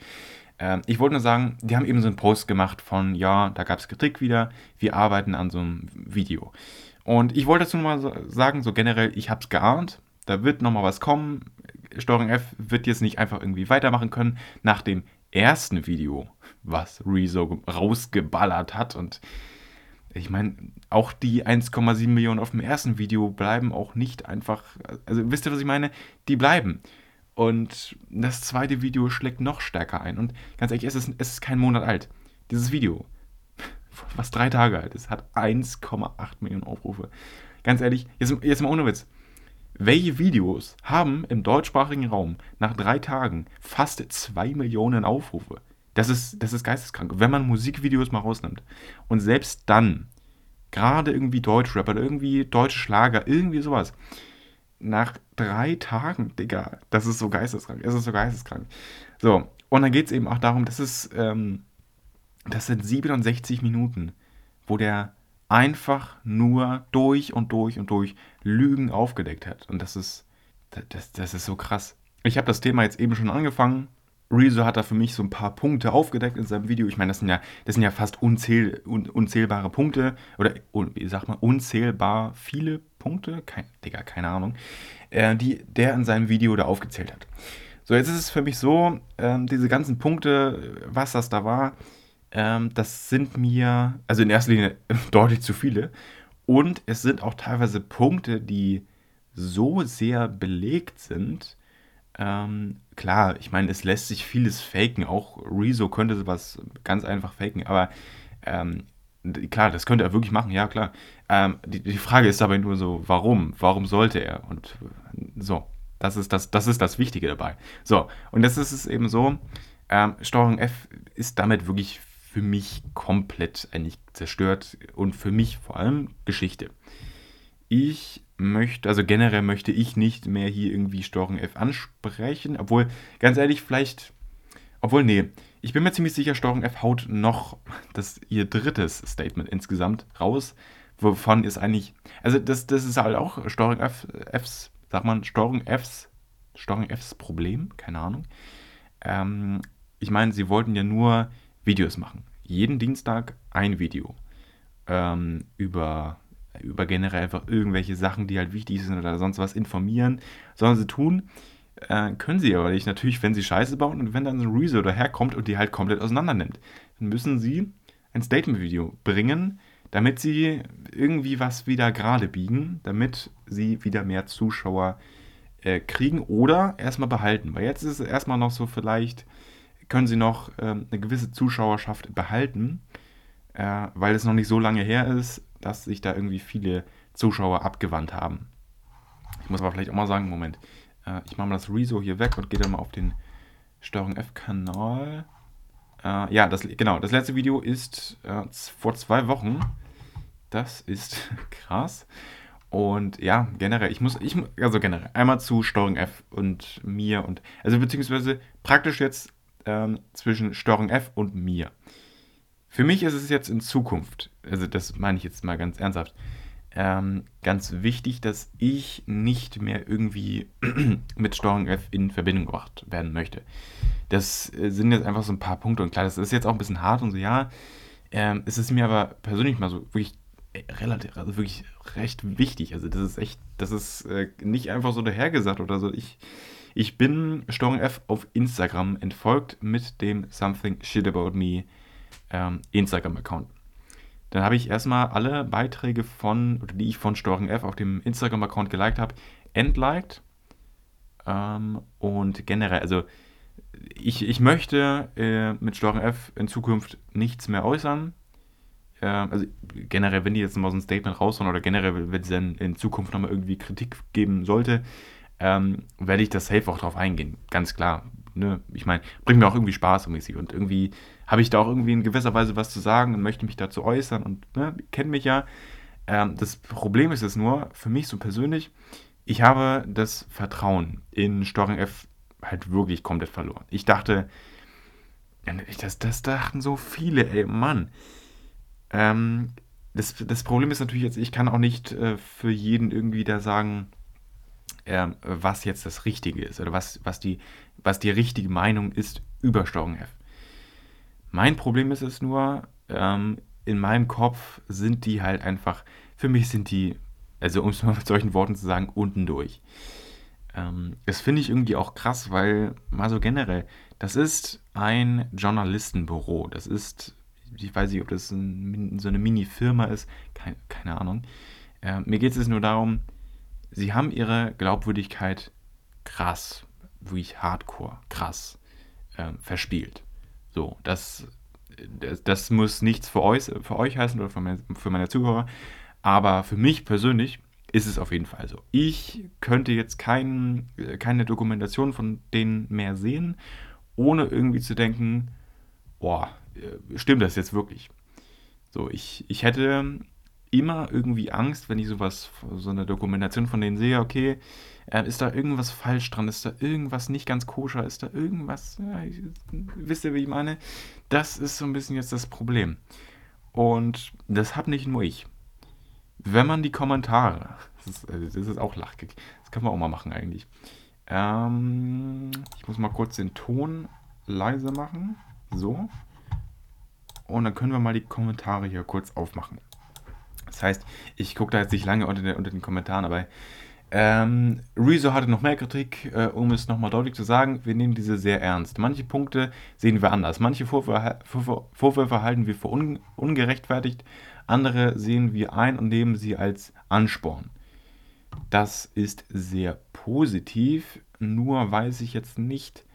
Ähm, ich wollte nur sagen, die haben eben so einen Post gemacht von, ja, da gab es Kritik wieder, wir arbeiten an so einem Video. Und ich wollte dazu nur mal so sagen, so generell, ich habe es geahnt, da wird nochmal was kommen. Steuerung F wird jetzt nicht einfach irgendwie weitermachen können nach dem ersten Video, was Rezo rausgeballert hat und ich meine, auch die 1,7 Millionen auf dem ersten Video bleiben auch nicht einfach. Also wisst ihr, was ich meine? Die bleiben. Und das zweite Video schlägt noch stärker ein. Und ganz ehrlich, es ist, es ist kein Monat alt. Dieses Video, was drei Tage alt ist, hat 1,8 Millionen Aufrufe. Ganz ehrlich, jetzt, jetzt mal ohne Witz. Welche Videos haben im deutschsprachigen Raum nach drei Tagen fast 2 Millionen Aufrufe? Das ist, das ist geisteskrank, wenn man Musikvideos mal rausnimmt. Und selbst dann, gerade irgendwie Deutschrap oder irgendwie deutsche Schlager, irgendwie sowas, nach drei Tagen, Digga, das ist so geisteskrank. Es ist so geisteskrank. So, und dann geht es eben auch darum, das ist, ähm, das sind 67 Minuten, wo der einfach nur durch und durch und durch Lügen aufgedeckt hat. Und das ist, das, das ist so krass. Ich habe das Thema jetzt eben schon angefangen, Rezo hat da für mich so ein paar Punkte aufgedeckt in seinem Video. Ich meine, das sind ja, das sind ja fast unzähl, un, unzählbare Punkte. Oder, wie sagt man, unzählbar viele Punkte. Kein, Digga, keine Ahnung. Äh, die der in seinem Video da aufgezählt hat. So, jetzt ist es für mich so, ähm, diese ganzen Punkte, was das da war, ähm, das sind mir, also in erster Linie deutlich zu viele. Und es sind auch teilweise Punkte, die so sehr belegt sind, ähm, klar, ich meine, es lässt sich vieles faken. Auch Rezo könnte sowas ganz einfach faken, aber ähm, klar, das könnte er wirklich machen, ja klar. Ähm, die, die, Frage ist aber nur so, warum? Warum sollte er? Und so, das ist das, das ist das Wichtige dabei. So, und das ist es eben so, ähm, Steuerung F ist damit wirklich für mich komplett eigentlich zerstört und für mich vor allem Geschichte. Ich möchte, also generell möchte ich nicht mehr hier irgendwie Steuerung F ansprechen, obwohl, ganz ehrlich, vielleicht, obwohl, nee, ich bin mir ziemlich sicher, Steuerung F haut noch das ihr drittes Statement insgesamt raus, wovon ist eigentlich, also das, das ist halt auch Steuerung F, Fs, sagt man, Steuerung Fs, Steuerung Fs Problem, keine Ahnung. Ähm, ich meine, sie wollten ja nur Videos machen. Jeden Dienstag ein Video ähm, über über generell einfach irgendwelche Sachen, die halt wichtig sind oder sonst was informieren, sollen sie tun. Äh, können sie aber nicht. Natürlich, wenn sie Scheiße bauen und wenn dann so ein Rezo daherkommt und die halt komplett auseinander nimmt, dann müssen sie ein Statement-Video bringen, damit sie irgendwie was wieder gerade biegen, damit sie wieder mehr Zuschauer äh, kriegen oder erstmal behalten. Weil jetzt ist es erstmal noch so, vielleicht können sie noch äh, eine gewisse Zuschauerschaft behalten, äh, weil es noch nicht so lange her ist, dass sich da irgendwie viele Zuschauer abgewandt haben. Ich muss aber vielleicht auch mal sagen, Moment, äh, ich mache mal das Rezo hier weg und gehe dann mal auf den Steuerung F-Kanal. Äh, ja, das, genau, das letzte Video ist äh, vor zwei Wochen. Das ist krass. Und ja, generell, ich muss, ich, also generell, einmal zu Steuerung F und mir und, also beziehungsweise praktisch jetzt ähm, zwischen Steuerung F und mir. Für mich ist es jetzt in Zukunft, also das meine ich jetzt mal ganz ernsthaft, ähm, ganz wichtig, dass ich nicht mehr irgendwie mit Steuerung F in Verbindung gebracht werden möchte. Das äh, sind jetzt einfach so ein paar Punkte und klar, das ist jetzt auch ein bisschen hart und so, ja. Ähm, es ist mir aber persönlich mal so wirklich relativ, also wirklich recht wichtig. Also das ist echt, das ist äh, nicht einfach so dahergesagt oder so. Ich, ich bin Steuerung F auf Instagram entfolgt mit dem Something Shit About Me ähm, Instagram-Account. Dann habe ich erstmal alle Beiträge von, oder die ich von Steuerung F auf dem Instagram-Account geliked habe, entliked. Ähm, und generell, also ich, ich möchte äh, mit Steuerung F in Zukunft nichts mehr äußern äh, also generell, wenn die jetzt mal so ein Statement raushauen oder generell, wenn es dann in Zukunft nochmal irgendwie Kritik geben sollte, ähm, werde ich das safe auch drauf eingehen. Ganz klar. Ne? Ich meine, bringt mir auch irgendwie Spaß mäßig und irgendwie habe ich da auch irgendwie in gewisser Weise was zu sagen und möchte mich dazu äußern und ne, kennt mich ja. Ähm, das Problem ist es nur, für mich so persönlich, ich habe das Vertrauen in Steuerung F halt wirklich komplett verloren. Ich dachte, das, das dachten so viele, ey, Mann. Ähm, das, das Problem ist natürlich jetzt, ich kann auch nicht äh, für jeden irgendwie da sagen, äh, was jetzt das Richtige ist oder was, was, die, was die richtige Meinung ist über Steuerung F. Mein Problem ist es nur, ähm, in meinem Kopf sind die halt einfach, für mich sind die, also um es mal mit solchen Worten zu sagen, unten durch. Ähm, das finde ich irgendwie auch krass, weil mal so generell, das ist ein Journalistenbüro. Das ist ich weiß nicht, ob das ein, so eine Mini-Firma ist, keine, keine Ahnung. Äh, mir geht es nur darum, sie haben ihre Glaubwürdigkeit krass, wirklich hardcore, krass äh, verspielt. So, das, das, das, muss nichts für euch, für euch heißen oder für meine, für meine Zuhörer, aber für mich persönlich ist es auf jeden Fall so. Ich könnte jetzt kein, keine Dokumentation von denen mehr sehen, ohne irgendwie zu denken, boah, äh, stimmt das jetzt wirklich? So, ich, ich hätte immer irgendwie Angst, wenn ich sowas, so eine Dokumentation von denen sehe, okay, äh, ist da irgendwas falsch dran, ist da irgendwas nicht ganz koscher, ist da irgendwas, ja, wisst ihr, wie ich meine? Das ist so ein bisschen jetzt das Problem. Und das hat nicht nur ich. Wenn man die Kommentare, das ist, äh, das ist auch lachig, das kann man auch mal machen eigentlich. Ähm, ich muss mal kurz den Ton leise machen. So. Und dann können wir mal die Kommentare hier kurz aufmachen. Das heißt, ich gucke da jetzt nicht lange unter, der, unter den Kommentaren, aber ähm, Rezo hatte noch mehr Kritik, äh, um es nochmal deutlich zu sagen, wir nehmen diese sehr ernst. Manche Punkte sehen wir anders. Manche Vorwürfe, Vorwürfe halten wir für un, ungerechtfertigt, andere sehen wir ein und nehmen sie als Ansporn. Das ist sehr positiv, nur weiß ich jetzt nicht,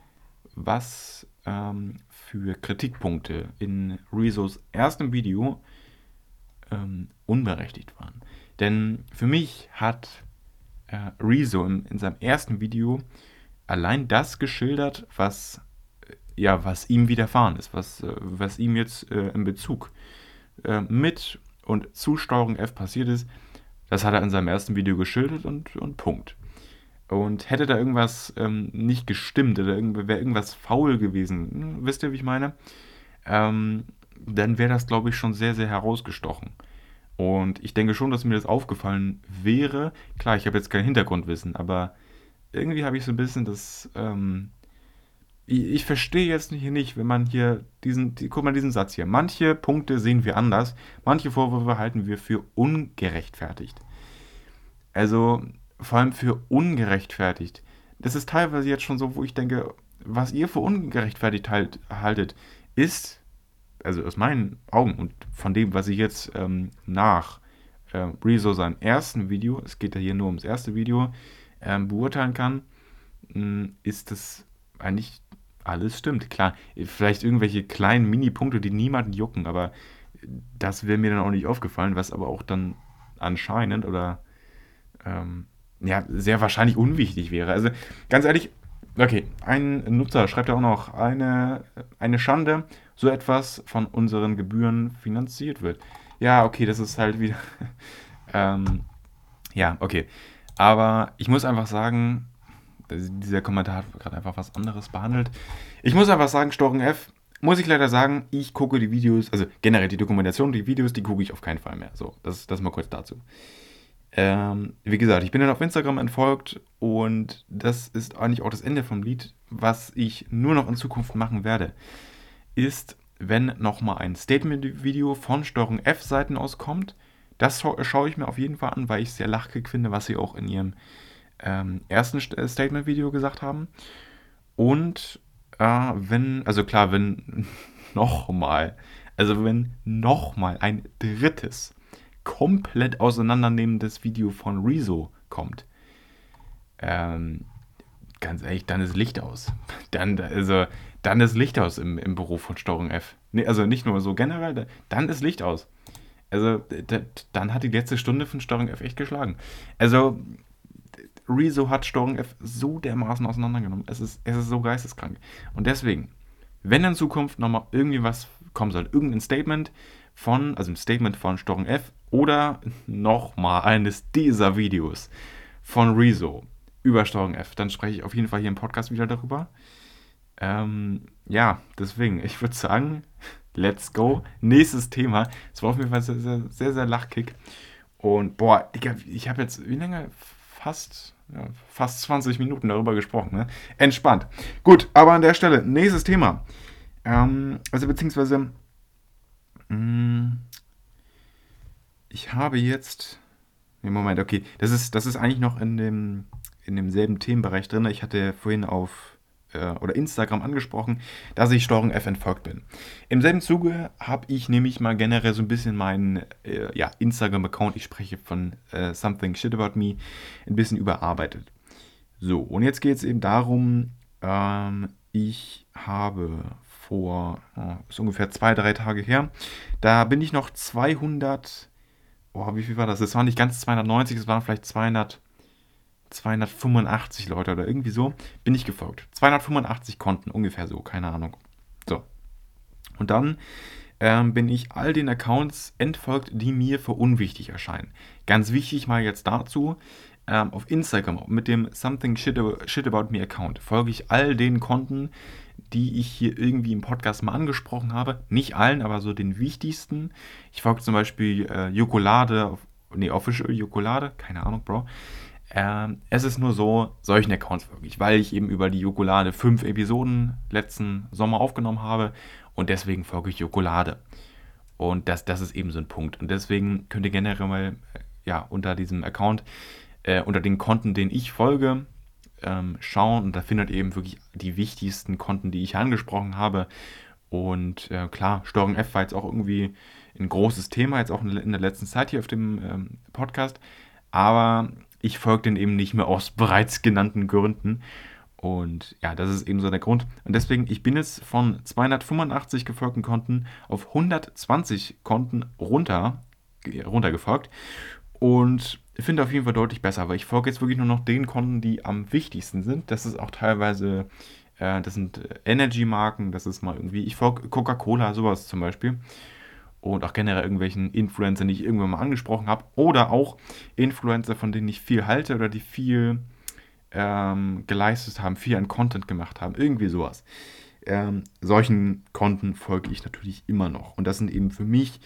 was ähm, für Kritikpunkte in Rezos erstem Video ähm, unberechtigt waren. Denn für mich hat äh, Rezo in, in, seinem ersten Video allein das geschildert, was, äh, ja, was ihm widerfahren ist, was, äh, was ihm jetzt äh, in Bezug äh, mit und zu Steuerung F passiert ist. Das hat er in seinem ersten Video geschildert und, und Punkt. Und hätte da irgendwas ähm, nicht gestimmt oder wäre irgendwas faul gewesen, hm, wisst ihr, wie ich meine? Ähm, dann wäre das, glaube ich, schon sehr, sehr herausgestochen. Und ich denke schon, dass mir das aufgefallen wäre. Klar, ich habe jetzt kein Hintergrundwissen, aber irgendwie habe ich so ein bisschen das. Ähm, ich, ich, verstehe jetzt hier nicht, wenn man hier diesen. Die, guck mal diesen Satz hier. Manche Punkte sehen wir anders, manche Vorwürfe halten wir für ungerechtfertigt. Also, vor allem für ungerechtfertigt. Das ist teilweise jetzt schon so, wo ich denke, was ihr für ungerechtfertigt halt, haltet, ist, also aus meinen Augen und von dem, was ich jetzt ähm, nach äh, Rezo seinem ersten Video, es geht ja hier nur ums erste Video, ähm, beurteilen kann, mh, hm, ist das eigentlich alles stimmt. Klar, vielleicht irgendwelche kleinen Mini-Punkte, die niemanden jucken, aber das wäre mir dann auch nicht aufgefallen, was aber auch dann anscheinend oder ähm, ja, sehr wahrscheinlich unwichtig wäre. Also ganz ehrlich, Okay, ein Nutzer schreibt ja auch noch, eine, eine Schande, so etwas von unseren Gebühren finanziert wird. Ja, okay, das ist halt wieder. ähm, ja, okay. Aber ich muss einfach sagen, dieser Kommentar hat gerade einfach was anderes behandelt. Ich muss einfach sagen, Storken F, muss ich leider sagen, ich gucke die Videos, also generell die Dokumentation, die Videos, die gucke ich auf keinen Fall mehr. So, das, das mal kurz dazu. Ähm, wie gesagt, ich bin dann auf Instagram entfolgt und das ist eigentlich auch das Ende vom Lied. Was ich nur noch in Zukunft machen werde, ist, wenn nochmal ein Statement-Video von Steuerung F-Seiten auskommt. Das scha schaue ich mir auf jeden Fall an, weil ich es sehr lachkick finde, was sie auch in ihrem ähm, ersten Statement-Video gesagt haben. Und äh, wenn, also klar, wenn nochmal, also wenn nochmal ein drittes komplett auseinandernehmendes Video von Rezo kommt, ähm, ganz ehrlich, dann ist Licht aus. Dann, also, dann ist Licht aus im, im Büro von Steuerung F. Nee, also nicht nur so generell, dann ist Licht aus. Also, dann hat die letzte Stunde von Steuerung F echt geschlagen. Also, Rezo hat Steuerung F so dermaßen auseinandergenommen. Es ist, es ist so geisteskrank. Und deswegen, wenn in Zukunft nochmal irgendwie was kommen soll, irgendein Statement von, also ein Statement von Steuerung F oder nochmal eines dieser Videos von Rezo über Steuerung F, dann spreche ich auf jeden Fall hier im Podcast wieder darüber. Ähm, ja, deswegen, ich würde sagen, let's go. Nächstes Thema. Es war auf jeden Fall sehr, sehr, sehr, sehr lachkick. Und boah, ich habe jetzt, wie lange? Fast, ja, fast 20 Minuten darüber gesprochen. Ne? Entspannt. Gut, aber an der Stelle, nächstes Thema. Ähm, also beziehungsweise, mh, mm, ich habe jetzt. Nee, Moment, okay. Das ist, das ist eigentlich noch in, dem, in demselben Themenbereich drin. Ich hatte vorhin auf äh, oder Instagram angesprochen, dass ich Steuerung F entfolgt bin. Im selben Zuge habe ich nämlich mal generell so ein bisschen meinen äh, ja, Instagram-Account, ich spreche von äh, Something Shit About Me, ein bisschen überarbeitet. So, und jetzt geht es eben darum, ähm, ich habe vor, oh, ist ungefähr zwei, drei Tage her, da bin ich noch 200 boah, wie viel war das? Es waren nicht ganz 290, es waren vielleicht 200, 285 Leute oder irgendwie so, bin ich gefolgt. 285 Konten, ungefähr so, keine Ahnung. So. Und dann ähm, bin ich all den Accounts entfolgt, die mir für unwichtig erscheinen. Ganz wichtig mal jetzt dazu, ähm, auf Instagram mit dem Something Shit, About Me Account folge ich all den Konten, die ich hier irgendwie im Podcast mal angesprochen habe. Nicht allen, aber so den wichtigsten. Ich folge zum Beispiel äh, Jokolade, nee, Official Jokolade, keine Ahnung, Bro. Ähm, es ist nur so, solchen Accounts wirklich, weil ich eben über die Jokolade fünf Episoden letzten Sommer aufgenommen habe und deswegen folge ich Jokolade. Und das, das ist eben so ein Punkt. Und deswegen könnt ihr generell mal ja, unter diesem Account, äh, unter den Konten, denen ich folge, ähm, schauen und da findet ihr eben wirklich die wichtigsten Konten, die ich angesprochen habe. Und äh, klar, Steuerung F war jetzt auch irgendwie ein großes Thema, jetzt auch in der letzten Zeit hier auf dem ähm, Podcast. Aber ich folge den eben nicht mehr aus bereits genannten Gründen. Und ja, das ist eben so der Grund. Und deswegen, ich bin jetzt von 285 gefolgten Konten auf 120 Konten runter, runtergefolgt. Und finde auf jeden Fall deutlich besser, aber ich folge jetzt wirklich nur noch den Konten, die am wichtigsten sind. Das ist auch teilweise, äh, das sind Energy-Marken, das ist mal irgendwie, ich folge Coca-Cola, sowas zum Beispiel. Und auch generell irgendwelchen Influencern, die ich irgendwann mal angesprochen habe. Oder auch Influencer, von denen ich viel halte oder die viel ähm, geleistet haben, viel an Content gemacht haben. Irgendwie sowas. Ähm, solchen Konten folge ich natürlich immer noch. Und das sind eben für mich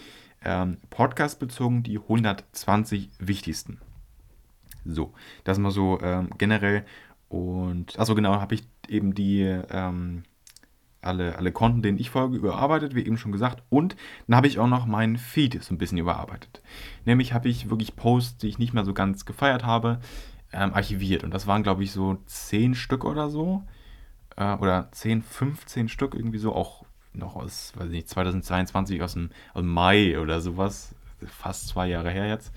ähm, Podcast die 120 wichtigsten. So, das mal so ähm, generell. Und, also genau, habe ich eben die ähm, alle, alle Konten, denen ich folge, überarbeitet, wie eben schon gesagt. Und dann habe ich auch noch meinen Feed so ein bisschen überarbeitet. Nämlich habe ich wirklich Posts, die ich nicht mehr so ganz gefeiert habe, ähm, archiviert. Und das waren, glaube ich, so 10 Stück oder so. Äh, oder 10, 15 Stück irgendwie so. Auch noch aus, weiß nicht, 2022 aus dem, aus dem Mai oder sowas. Fast zwei Jahre her jetzt.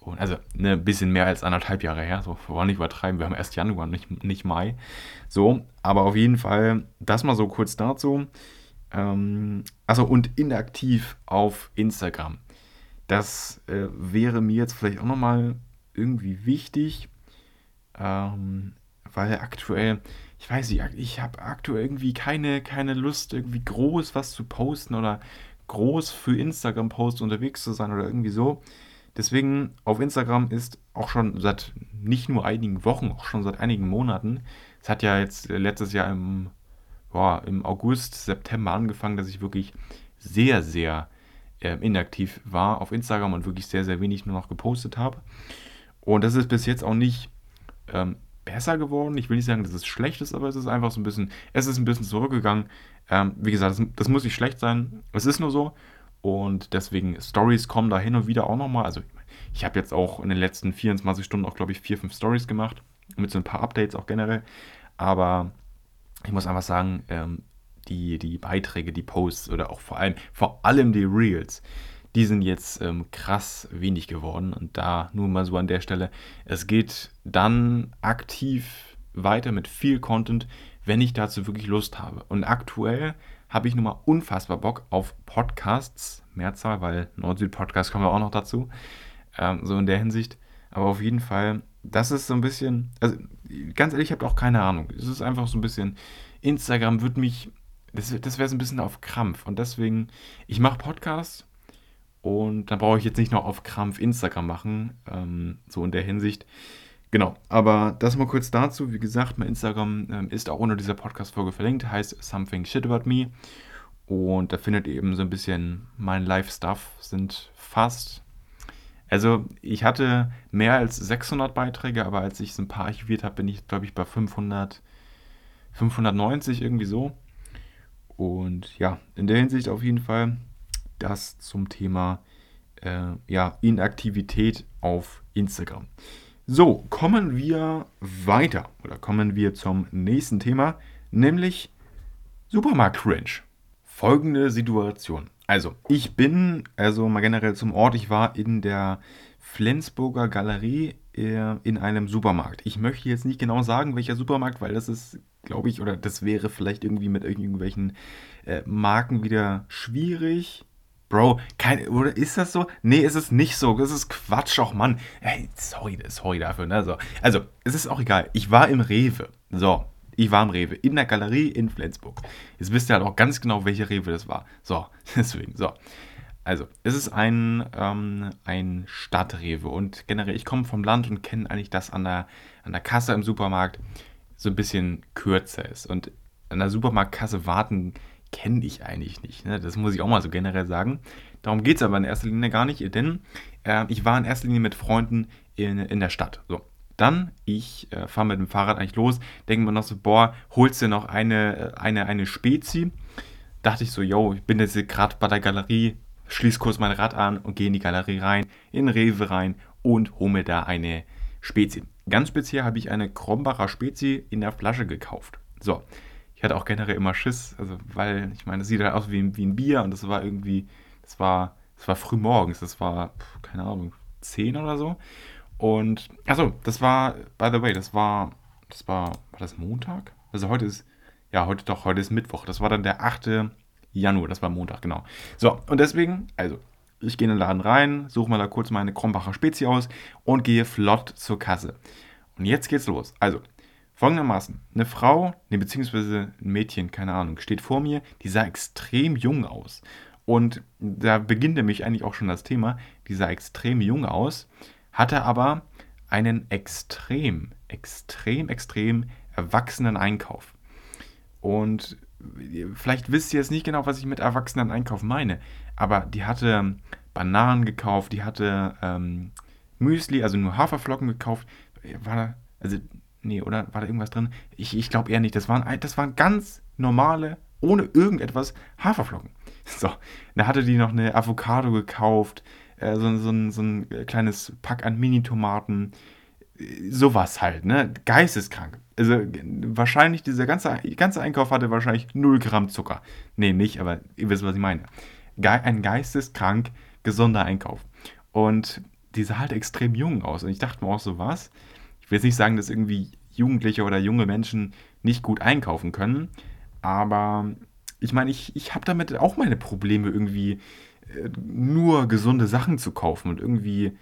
Und also ne, ein bisschen mehr als anderthalb Jahre her. So, wollen nicht übertreiben. Wir haben erst Januar, nicht, nicht Mai. So, aber auf jeden Fall, das mal so kurz dazu. Ähm, also und inaktiv auf Instagram. Das äh, wäre mir jetzt vielleicht auch nochmal irgendwie wichtig, ähm, weil aktuell ich weiß nicht, ich habe aktuell irgendwie keine, keine Lust, irgendwie groß was zu posten oder groß für Instagram-Posts unterwegs zu sein oder irgendwie so. Deswegen auf Instagram ist auch schon seit nicht nur einigen Wochen, auch schon seit einigen Monaten. Es hat ja jetzt letztes Jahr im, boah, im August, September angefangen, dass ich wirklich sehr, sehr äh, inaktiv war auf Instagram und wirklich sehr, sehr wenig nur noch gepostet habe. Und das ist bis jetzt auch nicht ähm, besser geworden. Ich will nicht sagen, dass es schlecht ist, aber es ist einfach so ein bisschen, es ist ein bisschen zurückgegangen. Ähm, wie gesagt, das, das, muss nicht schlecht sein. Es ist nur so. Und deswegen, Stories kommen da hin und wieder auch nochmal. Also, ich habe jetzt auch in den letzten 24 Stunden auch, glaube ich, vier, fünf Stories gemacht. Mit so ein paar Updates auch generell. Aber ich muss einfach sagen, ähm, die, die Beiträge, die Posts oder auch vor allem, vor allem die Reels, die sind jetzt ähm, krass wenig geworden. Und da nur mal so an der Stelle, es geht dann aktiv weiter mit viel Content, wenn ich dazu wirklich Lust habe. Und aktuell habe ich nun mal unfassbar Bock auf Podcasts, Mehrzahl, weil Nord-Süd-Podcast kommen wir auch noch dazu. Ähm, so in der Hinsicht. Aber auf jeden Fall, das ist so ein bisschen, also ganz ehrlich, ich habe auch keine Ahnung. Es ist einfach so ein bisschen, Instagram wird mich, das, das wäre so ein bisschen auf Krampf. Und deswegen, ich mache Podcasts und dann brauche ich jetzt nicht noch auf Krampf Instagram machen, ähm, so in der Hinsicht. Genau, aber das mal kurz dazu. Wie gesagt, mein Instagram ähm, ist auch unter dieser Podcast-Folge verlinkt, heißt Something Shit About Me. Und da findet ihr eben so ein bisschen mein Live-Stuff, sind fast. Also, ich hatte mehr als 600 Beiträge, aber als ich so ein paar archiviert habe, bin ich, glaube ich, bei 500, 590 irgendwie so. Und ja, in der Hinsicht auf jeden Fall das zum Thema äh, ja, Inaktivität auf Instagram. So, kommen wir weiter oder kommen wir zum nächsten Thema, nämlich Supermarkt Cringe. Folgende Situation. Also, ich bin, also mal generell zum Ort, ich war in der Flensburger Galerie äh, in einem Supermarkt. Ich möchte jetzt nicht genau sagen, welcher Supermarkt, weil das ist, glaube ich, oder das wäre vielleicht irgendwie mit irgendwelchen äh, Marken wieder schwierig. Bro, kein, oder ist das so? Nee, ist es nicht so. Das ist Quatsch, auch Mann. Hey, sorry, sorry dafür, ne? So. Also, es ist auch egal. Ich war im Rewe. So, ich war im Rewe. In der Galerie in Flensburg. Jetzt wisst ihr halt auch ganz genau, welche Rewe das war. So, deswegen, so. Also, es ist ein, ähm, ein Stadtrewe und generell, ich komme vom Land und kenne eigentlich das an der, an der Kasse im Supermarkt so ein bisschen kürzer ist. Und an der Supermarktkasse warten kenne ich eigentlich nicht. Ne? Das muss ich auch mal so generell sagen. Darum geht es aber in erster Linie gar nicht, denn äh, ich war in erster Linie mit Freunden in, in der Stadt. So. Dann, ich äh, fahre mit dem Fahrrad eigentlich los, denke mir noch so, boah, holst du noch eine, äh, eine, eine Spezi? Dachte ich so, yo, ich bin jetzt gerade bei der Galerie, schließe kurz mein Rad an und gehe in die Galerie rein, in Rewe rein und hole mir da eine Spezi. Ganz speziell habe ich eine Krombacher Spezi in der Flasche gekauft. So, ich hatte auch generell immer Schiss, also weil, ich meine, das sieht halt aus wie, wie ein Bier und das war irgendwie, das war, das war früh morgens, das war, keine Ahnung, 10 oder so. Und, achso, das war, by the way, das war, das war, war das Montag? Also heute ist, ja, heute doch, heute ist Mittwoch. Das war dann der 8. Januar, das war Montag, genau. So, und deswegen, also, ich gehe in den Laden rein, suche mal da kurz meine Krombacher Spezie aus und gehe flott zur Kasse. Und jetzt geht's los. Also, Folgendermaßen, eine Frau, ne, beziehungsweise ein Mädchen, keine Ahnung, steht vor mir, die sah extrem jung aus. Und da beginnt nämlich eigentlich auch schon das Thema, die sah extrem jung aus, hatte aber einen extrem, extrem, extrem erwachsenen Einkauf. Und vielleicht wisst ihr jetzt nicht genau, was ich mit erwachsenen Einkauf meine, aber die hatte Bananen gekauft, die hatte ähm, Müsli, also nur Haferflocken gekauft. War, also Nee, oder war da irgendwas drin? Ich, ich glaube eher nicht. Das waren, das waren ganz normale, ohne irgendetwas, Haferflocken. So, da hatte die noch eine Avocado gekauft, äh, so, so, so ein kleines Pack an Mini-Tomaten. Sowas halt, ne? Geisteskrank. Also wahrscheinlich, dieser ganze, ganze Einkauf hatte wahrscheinlich 0 Gramm Zucker. Nee, nicht, aber ihr wisst, was ich meine. Ge ein geisteskrank gesunder Einkauf. Und die sah halt extrem jung aus. Und ich dachte mir auch so, was? Ich will jetzt nicht sagen, dass irgendwie Jugendliche oder junge Menschen nicht gut einkaufen können, aber ich meine, ich, ich habe damit auch meine Probleme, irgendwie äh, nur gesunde Sachen zu kaufen und irgendwie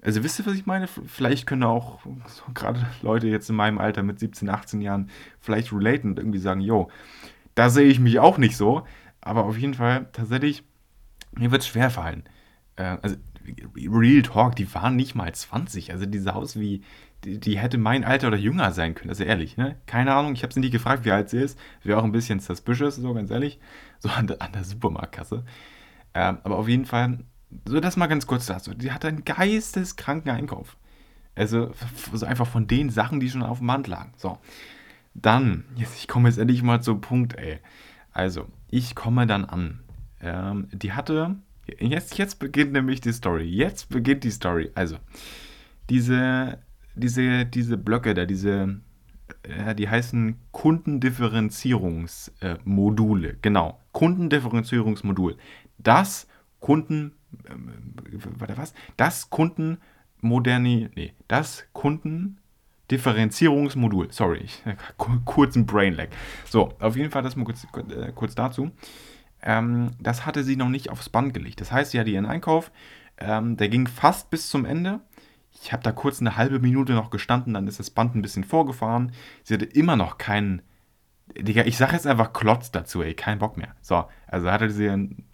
Also wisst ihr, was ich meine? Vielleicht können auch so gerade Leute jetzt in meinem Alter mit 17, 18 Jahren vielleicht relaten und irgendwie sagen, yo, da sehe ich mich auch nicht so. Aber auf jeden Fall, tatsächlich, mir wird es schwer fallen. Äh, also, Real Talk, die waren nicht mal 20. Also, die sah aus wie, die, die, hätte mein Alter oder jünger sein können. Also, ehrlich, ne? Keine Ahnung, ich habe sie nicht gefragt, wie alt sie ist. Wäre auch ein bisschen suspicious, so ganz ehrlich. So an der, an der Supermarktkasse. Ähm, aber auf jeden Fall, so das mal ganz kurz dazu. Die hatte einen geisteskranken Einkauf. Also, so einfach von den Sachen, die schon auf dem Band lagen. So. Dann, jetzt, ich komme jetzt endlich mal zum Punkt, ey. Also, ich komme dann an. Ähm, die hatte, jetzt, jetzt beginnt nämlich die Story. Jetzt beginnt die Story. Also, diese, diese, diese Blöcke da, diese, äh, die heißen Kundendifferenzierungsmodule. genau, Kundendifferenzierungsmodul. Das Kunden, äh, warte was? Das Kundenmoderni, nee, das Kunden Differenzierungsmodul. Sorry, ich, kurzen Brainlag. So, auf jeden Fall das mal kurz, äh, kurz dazu. Ähm, das hatte sie noch nicht aufs Band gelegt. Das heißt, sie hatte ihren Einkauf, ähm, der ging fast bis zum Ende. Ich habe da kurz eine halbe Minute noch gestanden, dann ist das Band ein bisschen vorgefahren. Sie hatte immer noch keinen. Digga, ich sage jetzt einfach Klotz dazu, ey, kein Bock mehr. So, also hatte sie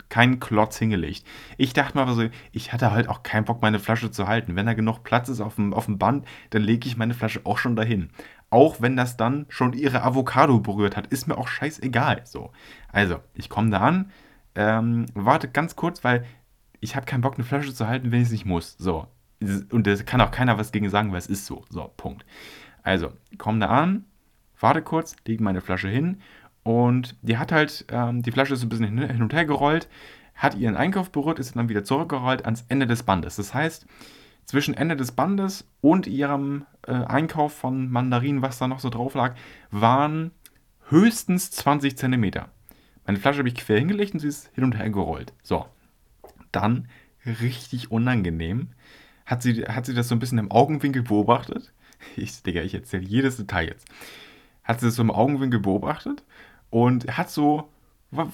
keinen Klotz hingelegt. Ich dachte mal so, ich hatte halt auch keinen Bock, meine Flasche zu halten. Wenn da genug Platz ist auf dem, auf dem Band, dann lege ich meine Flasche auch schon dahin. Auch wenn das dann schon ihre Avocado berührt hat, ist mir auch scheißegal. So. Also, ich komme da an, ähm, warte ganz kurz, weil ich habe keinen Bock, eine Flasche zu halten, wenn ich es nicht muss. So. Und da kann auch keiner was gegen sagen, weil es ist so. So, Punkt. Also, komme da an, warte kurz, lege meine Flasche hin und die hat halt, ähm, die Flasche ist ein bisschen hin und her gerollt, hat ihren Einkauf berührt, ist dann wieder zurückgerollt ans Ende des Bandes. Das heißt, zwischen Ende des Bandes und ihrem äh, Einkauf von Mandarinen, was da noch so drauf lag, waren höchstens 20 Zentimeter. Meine Flasche habe ich quer hingelegt und sie ist hin und her gerollt. So, dann richtig unangenehm. Hat sie, hat sie das so ein bisschen im Augenwinkel beobachtet? Ich, Digga, ich erzähle jedes Detail jetzt. Hat sie das so im Augenwinkel beobachtet und hat so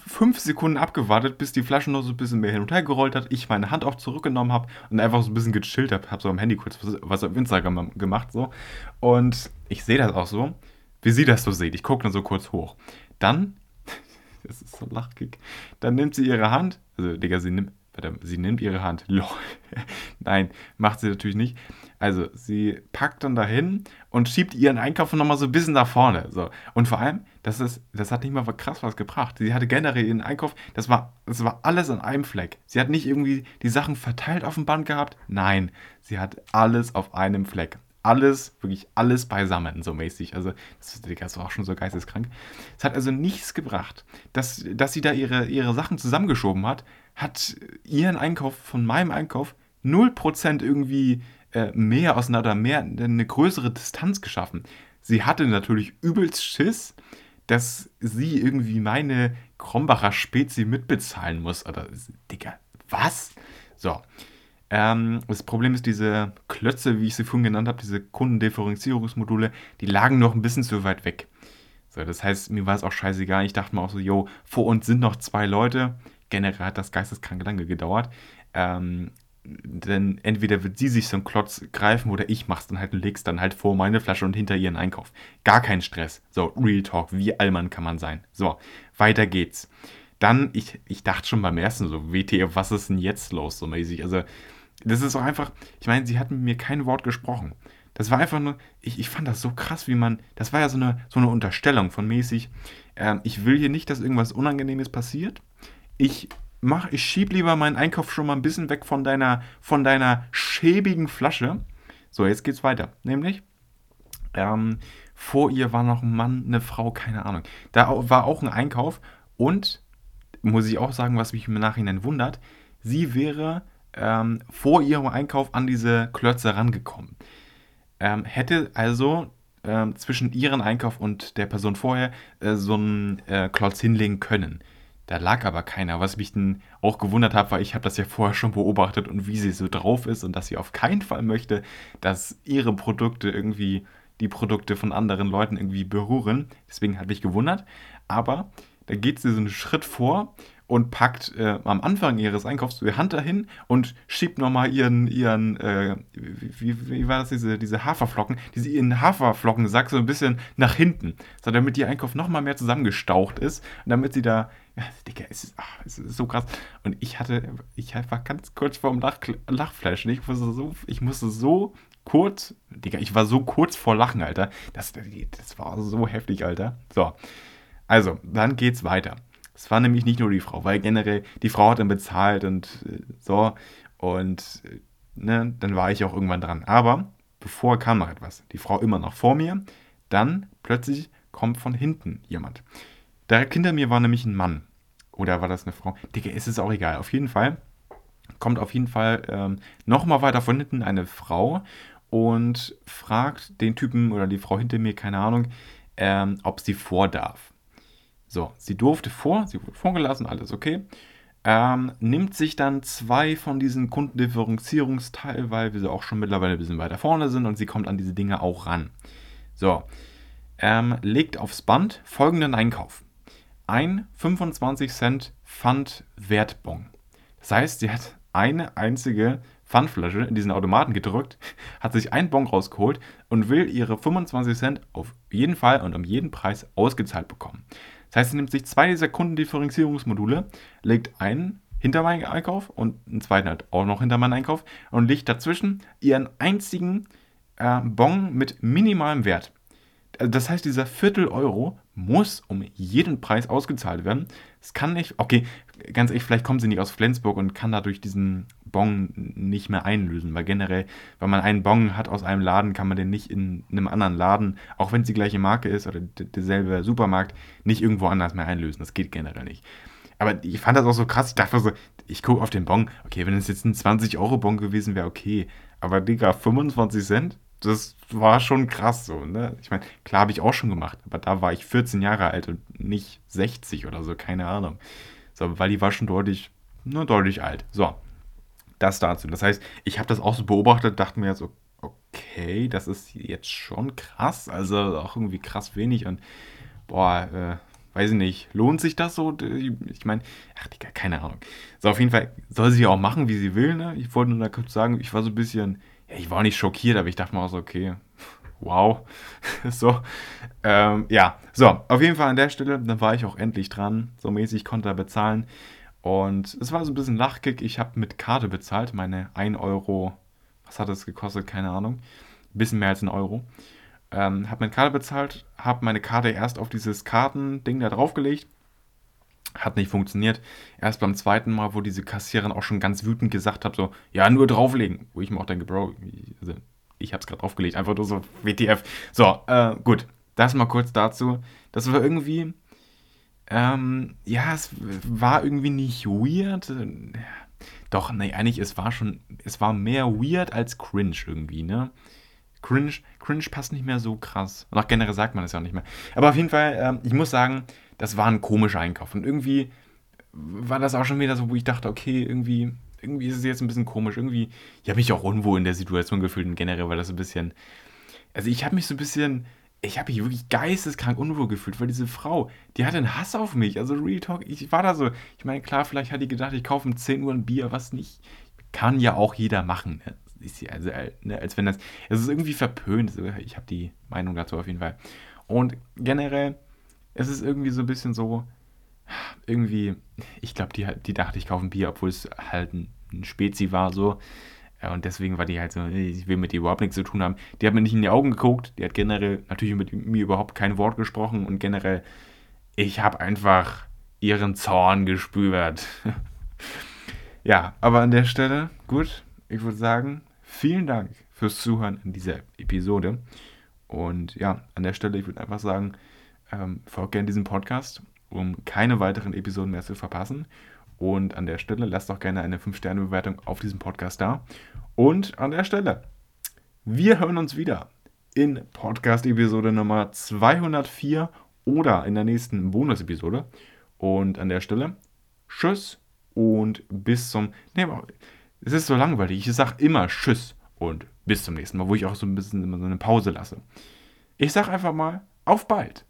fünf Sekunden abgewartet, bis die Flasche noch so ein bisschen mehr hin und her gerollt hat, ich meine Hand auch zurückgenommen habe und einfach so ein bisschen gechillt habe, habe so am Handy kurz was auf Instagram gemacht so und ich sehe das auch so, wie sie das so sieht. Ich gucke dann so kurz hoch. Dann, das ist so lachkick, dann nimmt sie ihre Hand, also Digga, sie nimmt, sie nimmt ihre Hand. Nein, macht sie natürlich nicht. Also, sie packt dann dahin und schiebt ihren Einkauf nochmal so ein bisschen nach vorne. So. Und vor allem, das, ist, das hat nicht mal krass was gebracht. Sie hatte generell ihren Einkauf, das war, das war alles an einem Fleck. Sie hat nicht irgendwie die Sachen verteilt auf dem Band gehabt. Nein, sie hat alles auf einem Fleck alles, wirklich alles beisammen, so mäßig. Also, das, das war auch schon so geisteskrank. Es hat also nichts gebracht, dass, dass sie da ihre, ihre Sachen zusammengeschoben hat, hat ihren Einkauf von meinem Einkauf 0% irgendwie äh, mehr auseinander, mehr eine größere Distanz geschaffen. Sie hatte natürlich übelst Schiss, dass sie irgendwie meine Krombacher Spezi mitbezahlen muss. Oder, Digga, was? So. Ähm, das Problem ist, diese Klötze, wie ich sie vorhin genannt habe, diese Kundendifferenzierungsmodule, die lagen noch ein bisschen zu weit weg. So, das heißt, mir war es auch scheißegal. Ich dachte mir auch so, yo, vor uns sind noch zwei Leute. Generell hat das geisteskrank lange gedauert. Ähm, denn entweder wird sie sich so einen Klotz greifen oder ich mach's dann halt und leg's dann halt vor meine Flasche und hinter ihren Einkauf. Gar kein Stress. So, Real Talk, wie allmann kann man sein. So, weiter geht's. Dann, ich, ich dachte schon beim ersten so, WTF, was ist denn jetzt los, so mäßig. Also, das ist auch einfach, ich meine, sie hat mit mir kein Wort gesprochen. Das war einfach nur, ich, ich fand das so krass, wie man, das war ja so eine, so eine Unterstellung von mäßig, äh, ich will hier nicht, dass irgendwas Unangenehmes passiert. Ich mach, ich schieb lieber meinen Einkauf schon mal ein bisschen weg von deiner, von deiner schäbigen Flasche. So, jetzt geht's weiter. Nämlich, ähm, vor ihr war noch ein Mann, eine Frau, keine Ahnung. Da war auch ein Einkauf und, muss ich auch sagen, was mich im Nachhinein wundert, sie wäre ähm, vor ihrem Einkauf an diese Klötze rangekommen. Ähm, hätte also ähm, zwischen ihrem Einkauf und der Person vorher äh, so einen äh, Klotz hinlegen können. Da lag aber keiner. Was mich dann auch gewundert hat, weil ich habe das ja vorher schon beobachtet und wie sie so drauf ist und dass sie auf keinen Fall möchte, dass ihre Produkte irgendwie die Produkte von anderen Leuten irgendwie berühren. Deswegen hat mich gewundert. Aber da geht sie so einen Schritt vor und packt äh, am Anfang ihres Einkaufs die Hand dahin und schiebt nochmal ihren, ihren äh, wie, wie, war das, diese, diese Haferflocken, diese ihren Haferflockensack so ein bisschen nach hinten, so damit ihr Einkauf nochmal mehr zusammengestaucht ist und damit sie da, ja, Digga, es ist, ach, es ist so krass. Und ich hatte, ich war ganz kurz vorm Lach, Lachfleisch und ich musste so, ich musste so kurz, Digga, ich war so kurz vor Lachen, Alter. Das, das war so heftig, Alter. So, also, dann geht's weiter. Es war nämlich nicht nur die Frau, weil generell die Frau hat dann bezahlt und äh, so. Und äh, ne, dann war ich auch irgendwann dran. Aber bevor kam noch etwas. Die Frau immer noch vor mir. Dann plötzlich kommt von hinten jemand. Direkt hinter mir war nämlich ein Mann. Oder war das eine Frau? Digga, ist es auch egal. Auf jeden Fall kommt auf jeden Fall ähm, nochmal weiter von hinten eine Frau und fragt den Typen oder die Frau hinter mir, keine Ahnung, ähm, ob sie vor darf. So, sie durfte vor, sie wurde vorgelassen, alles okay. Ähm, nimmt sich dann zwei von diesen Kundendifferenzierungsteilen, weil wir auch schon mittlerweile ein bisschen weiter vorne sind und sie kommt an diese Dinge auch ran. So, ähm, legt aufs Band folgenden Einkauf. Ein 25 Cent Pfandwertbon. Das heißt, sie hat eine einzige Pfandflasche in diesen Automaten gedrückt, hat sich einen Bon rausgeholt und will ihre 25 Cent auf jeden Fall und um jeden Preis ausgezahlt bekommen. Das heißt, sie nimmt sich zwei dieser Kundendifferenzierungsmodule, legt einen hinter meinen Einkauf und einen zweiten halt auch noch hinter meinen Einkauf und legt dazwischen ihren einzigen äh, Bon mit minimalem Wert. Also das heißt, dieser Viertel Euro muss um jeden Preis ausgezahlt werden. Es kann nicht, okay, ganz ehrlich, vielleicht kommt sie nicht aus Flensburg und kann dadurch diesen Bon nicht mehr einlösen, weil generell, wenn man einen Bon hat aus einem Laden, kann man den nicht in einem anderen Laden, auch wenn es die gleiche Marke ist oder derselbe Supermarkt, nicht irgendwo anders mehr einlösen. Das geht generell nicht. Aber ich fand das auch so krass. Ich dachte so, ich gucke auf den Bon. Okay, wenn es jetzt ein 20-Euro-Bon gewesen wäre, okay. Aber Digga, 25 Cent? Das war schon krass so, ne? Ich meine, klar habe ich auch schon gemacht, aber da war ich 14 Jahre alt und nicht 60 oder so, keine Ahnung. So, weil die war schon deutlich, nur deutlich alt. So, das dazu. Das heißt, ich habe das auch so beobachtet, dachte mir so, okay, das ist jetzt schon krass, also auch irgendwie krass wenig und boah, äh, weiß ich nicht, lohnt sich das so? Ich meine, ach, Digga, keine Ahnung. So, auf jeden Fall soll sie auch machen, wie sie will, ne? Ich wollte nur da kurz sagen, ich war so ein bisschen, ja, ich war nicht schockiert, aber ich dachte mir auch so, okay, wow. so, ähm, ja, so, auf jeden Fall an der Stelle, dann war ich auch endlich dran, so mäßig konnte er bezahlen. Und es war so ein bisschen Lachkick. Ich habe mit Karte bezahlt, meine 1 Euro, was hat das gekostet? Keine Ahnung. Bisschen mehr als ein Euro. Ähm, habe mit Karte bezahlt, habe meine Karte erst auf dieses Kartending da draufgelegt. Hat nicht funktioniert. Erst beim zweiten Mal, wo diese Kassiererin auch schon ganz wütend gesagt hat, so, ja, nur drauflegen. Wo ich mir auch denke, Bro, also, ich habe es gerade draufgelegt, einfach nur so WTF. So, äh, gut. Das mal kurz dazu. Das war irgendwie ähm, ja, es war irgendwie nicht weird. Doch, nee, eigentlich, es war schon, es war mehr weird als cringe irgendwie, ne? Cringe, cringe passt nicht mehr so krass. Und auch generell sagt man das ja auch nicht mehr. Aber auf jeden Fall, ähm, ich muss sagen, das war ein komischer Einkauf. Und irgendwie war das auch schon wieder so, wo ich dachte, okay, irgendwie, irgendwie ist es jetzt ein bisschen komisch. Irgendwie, ich habe mich auch unwohl in der Situation gefühlt und generell war das ein bisschen. Also ich habe mich so ein bisschen ich habe mich wirklich geisteskrank unwohl gefühlt, weil diese Frau, die hatte einen Hass auf mich. Also Real Talk, ich war da so, ich meine, klar, vielleicht hat die gedacht, ich kaufe um 10 Uhr ein Bier, was nicht. Kann ja auch jeder machen. Ne? Also, ne, als wenn das, es ist irgendwie verpönt. Ich habe die Meinung dazu auf jeden Fall. Und generell, es ist irgendwie so ein bisschen so, irgendwie, ich glaube, die, die dachte, ich kaufe ein Bier, obwohl es halt ein, ein Spezi war, so. Und deswegen war die halt so, ich will mit ihr überhaupt nichts zu tun haben. Die hat mir nicht in die Augen geguckt, die hat generell natürlich mit mir überhaupt kein Wort gesprochen und generell, ich habe einfach ihren Zorn gespürt. ja, aber an der Stelle, gut, ich würde sagen, vielen Dank fürs Zuhören in dieser Episode. Und ja, an der Stelle, ich würde einfach sagen, ähm, folgt gerne diesem Podcast, um keine weiteren Episoden mehr zu verpassen. Und an der Stelle lasst doch gerne eine 5-Sterne-Bewertung auf diesem Podcast da. Und an der Stelle, wir hören uns wieder in Podcast-Episode Nummer 204 oder in der nächsten Bonus-Episode. Und an der Stelle, tschüss und bis zum. Nee, es ist so langweilig. Ich sage immer Tschüss und bis zum nächsten Mal, wo ich auch so ein bisschen immer so eine Pause lasse. Ich sage einfach mal auf bald.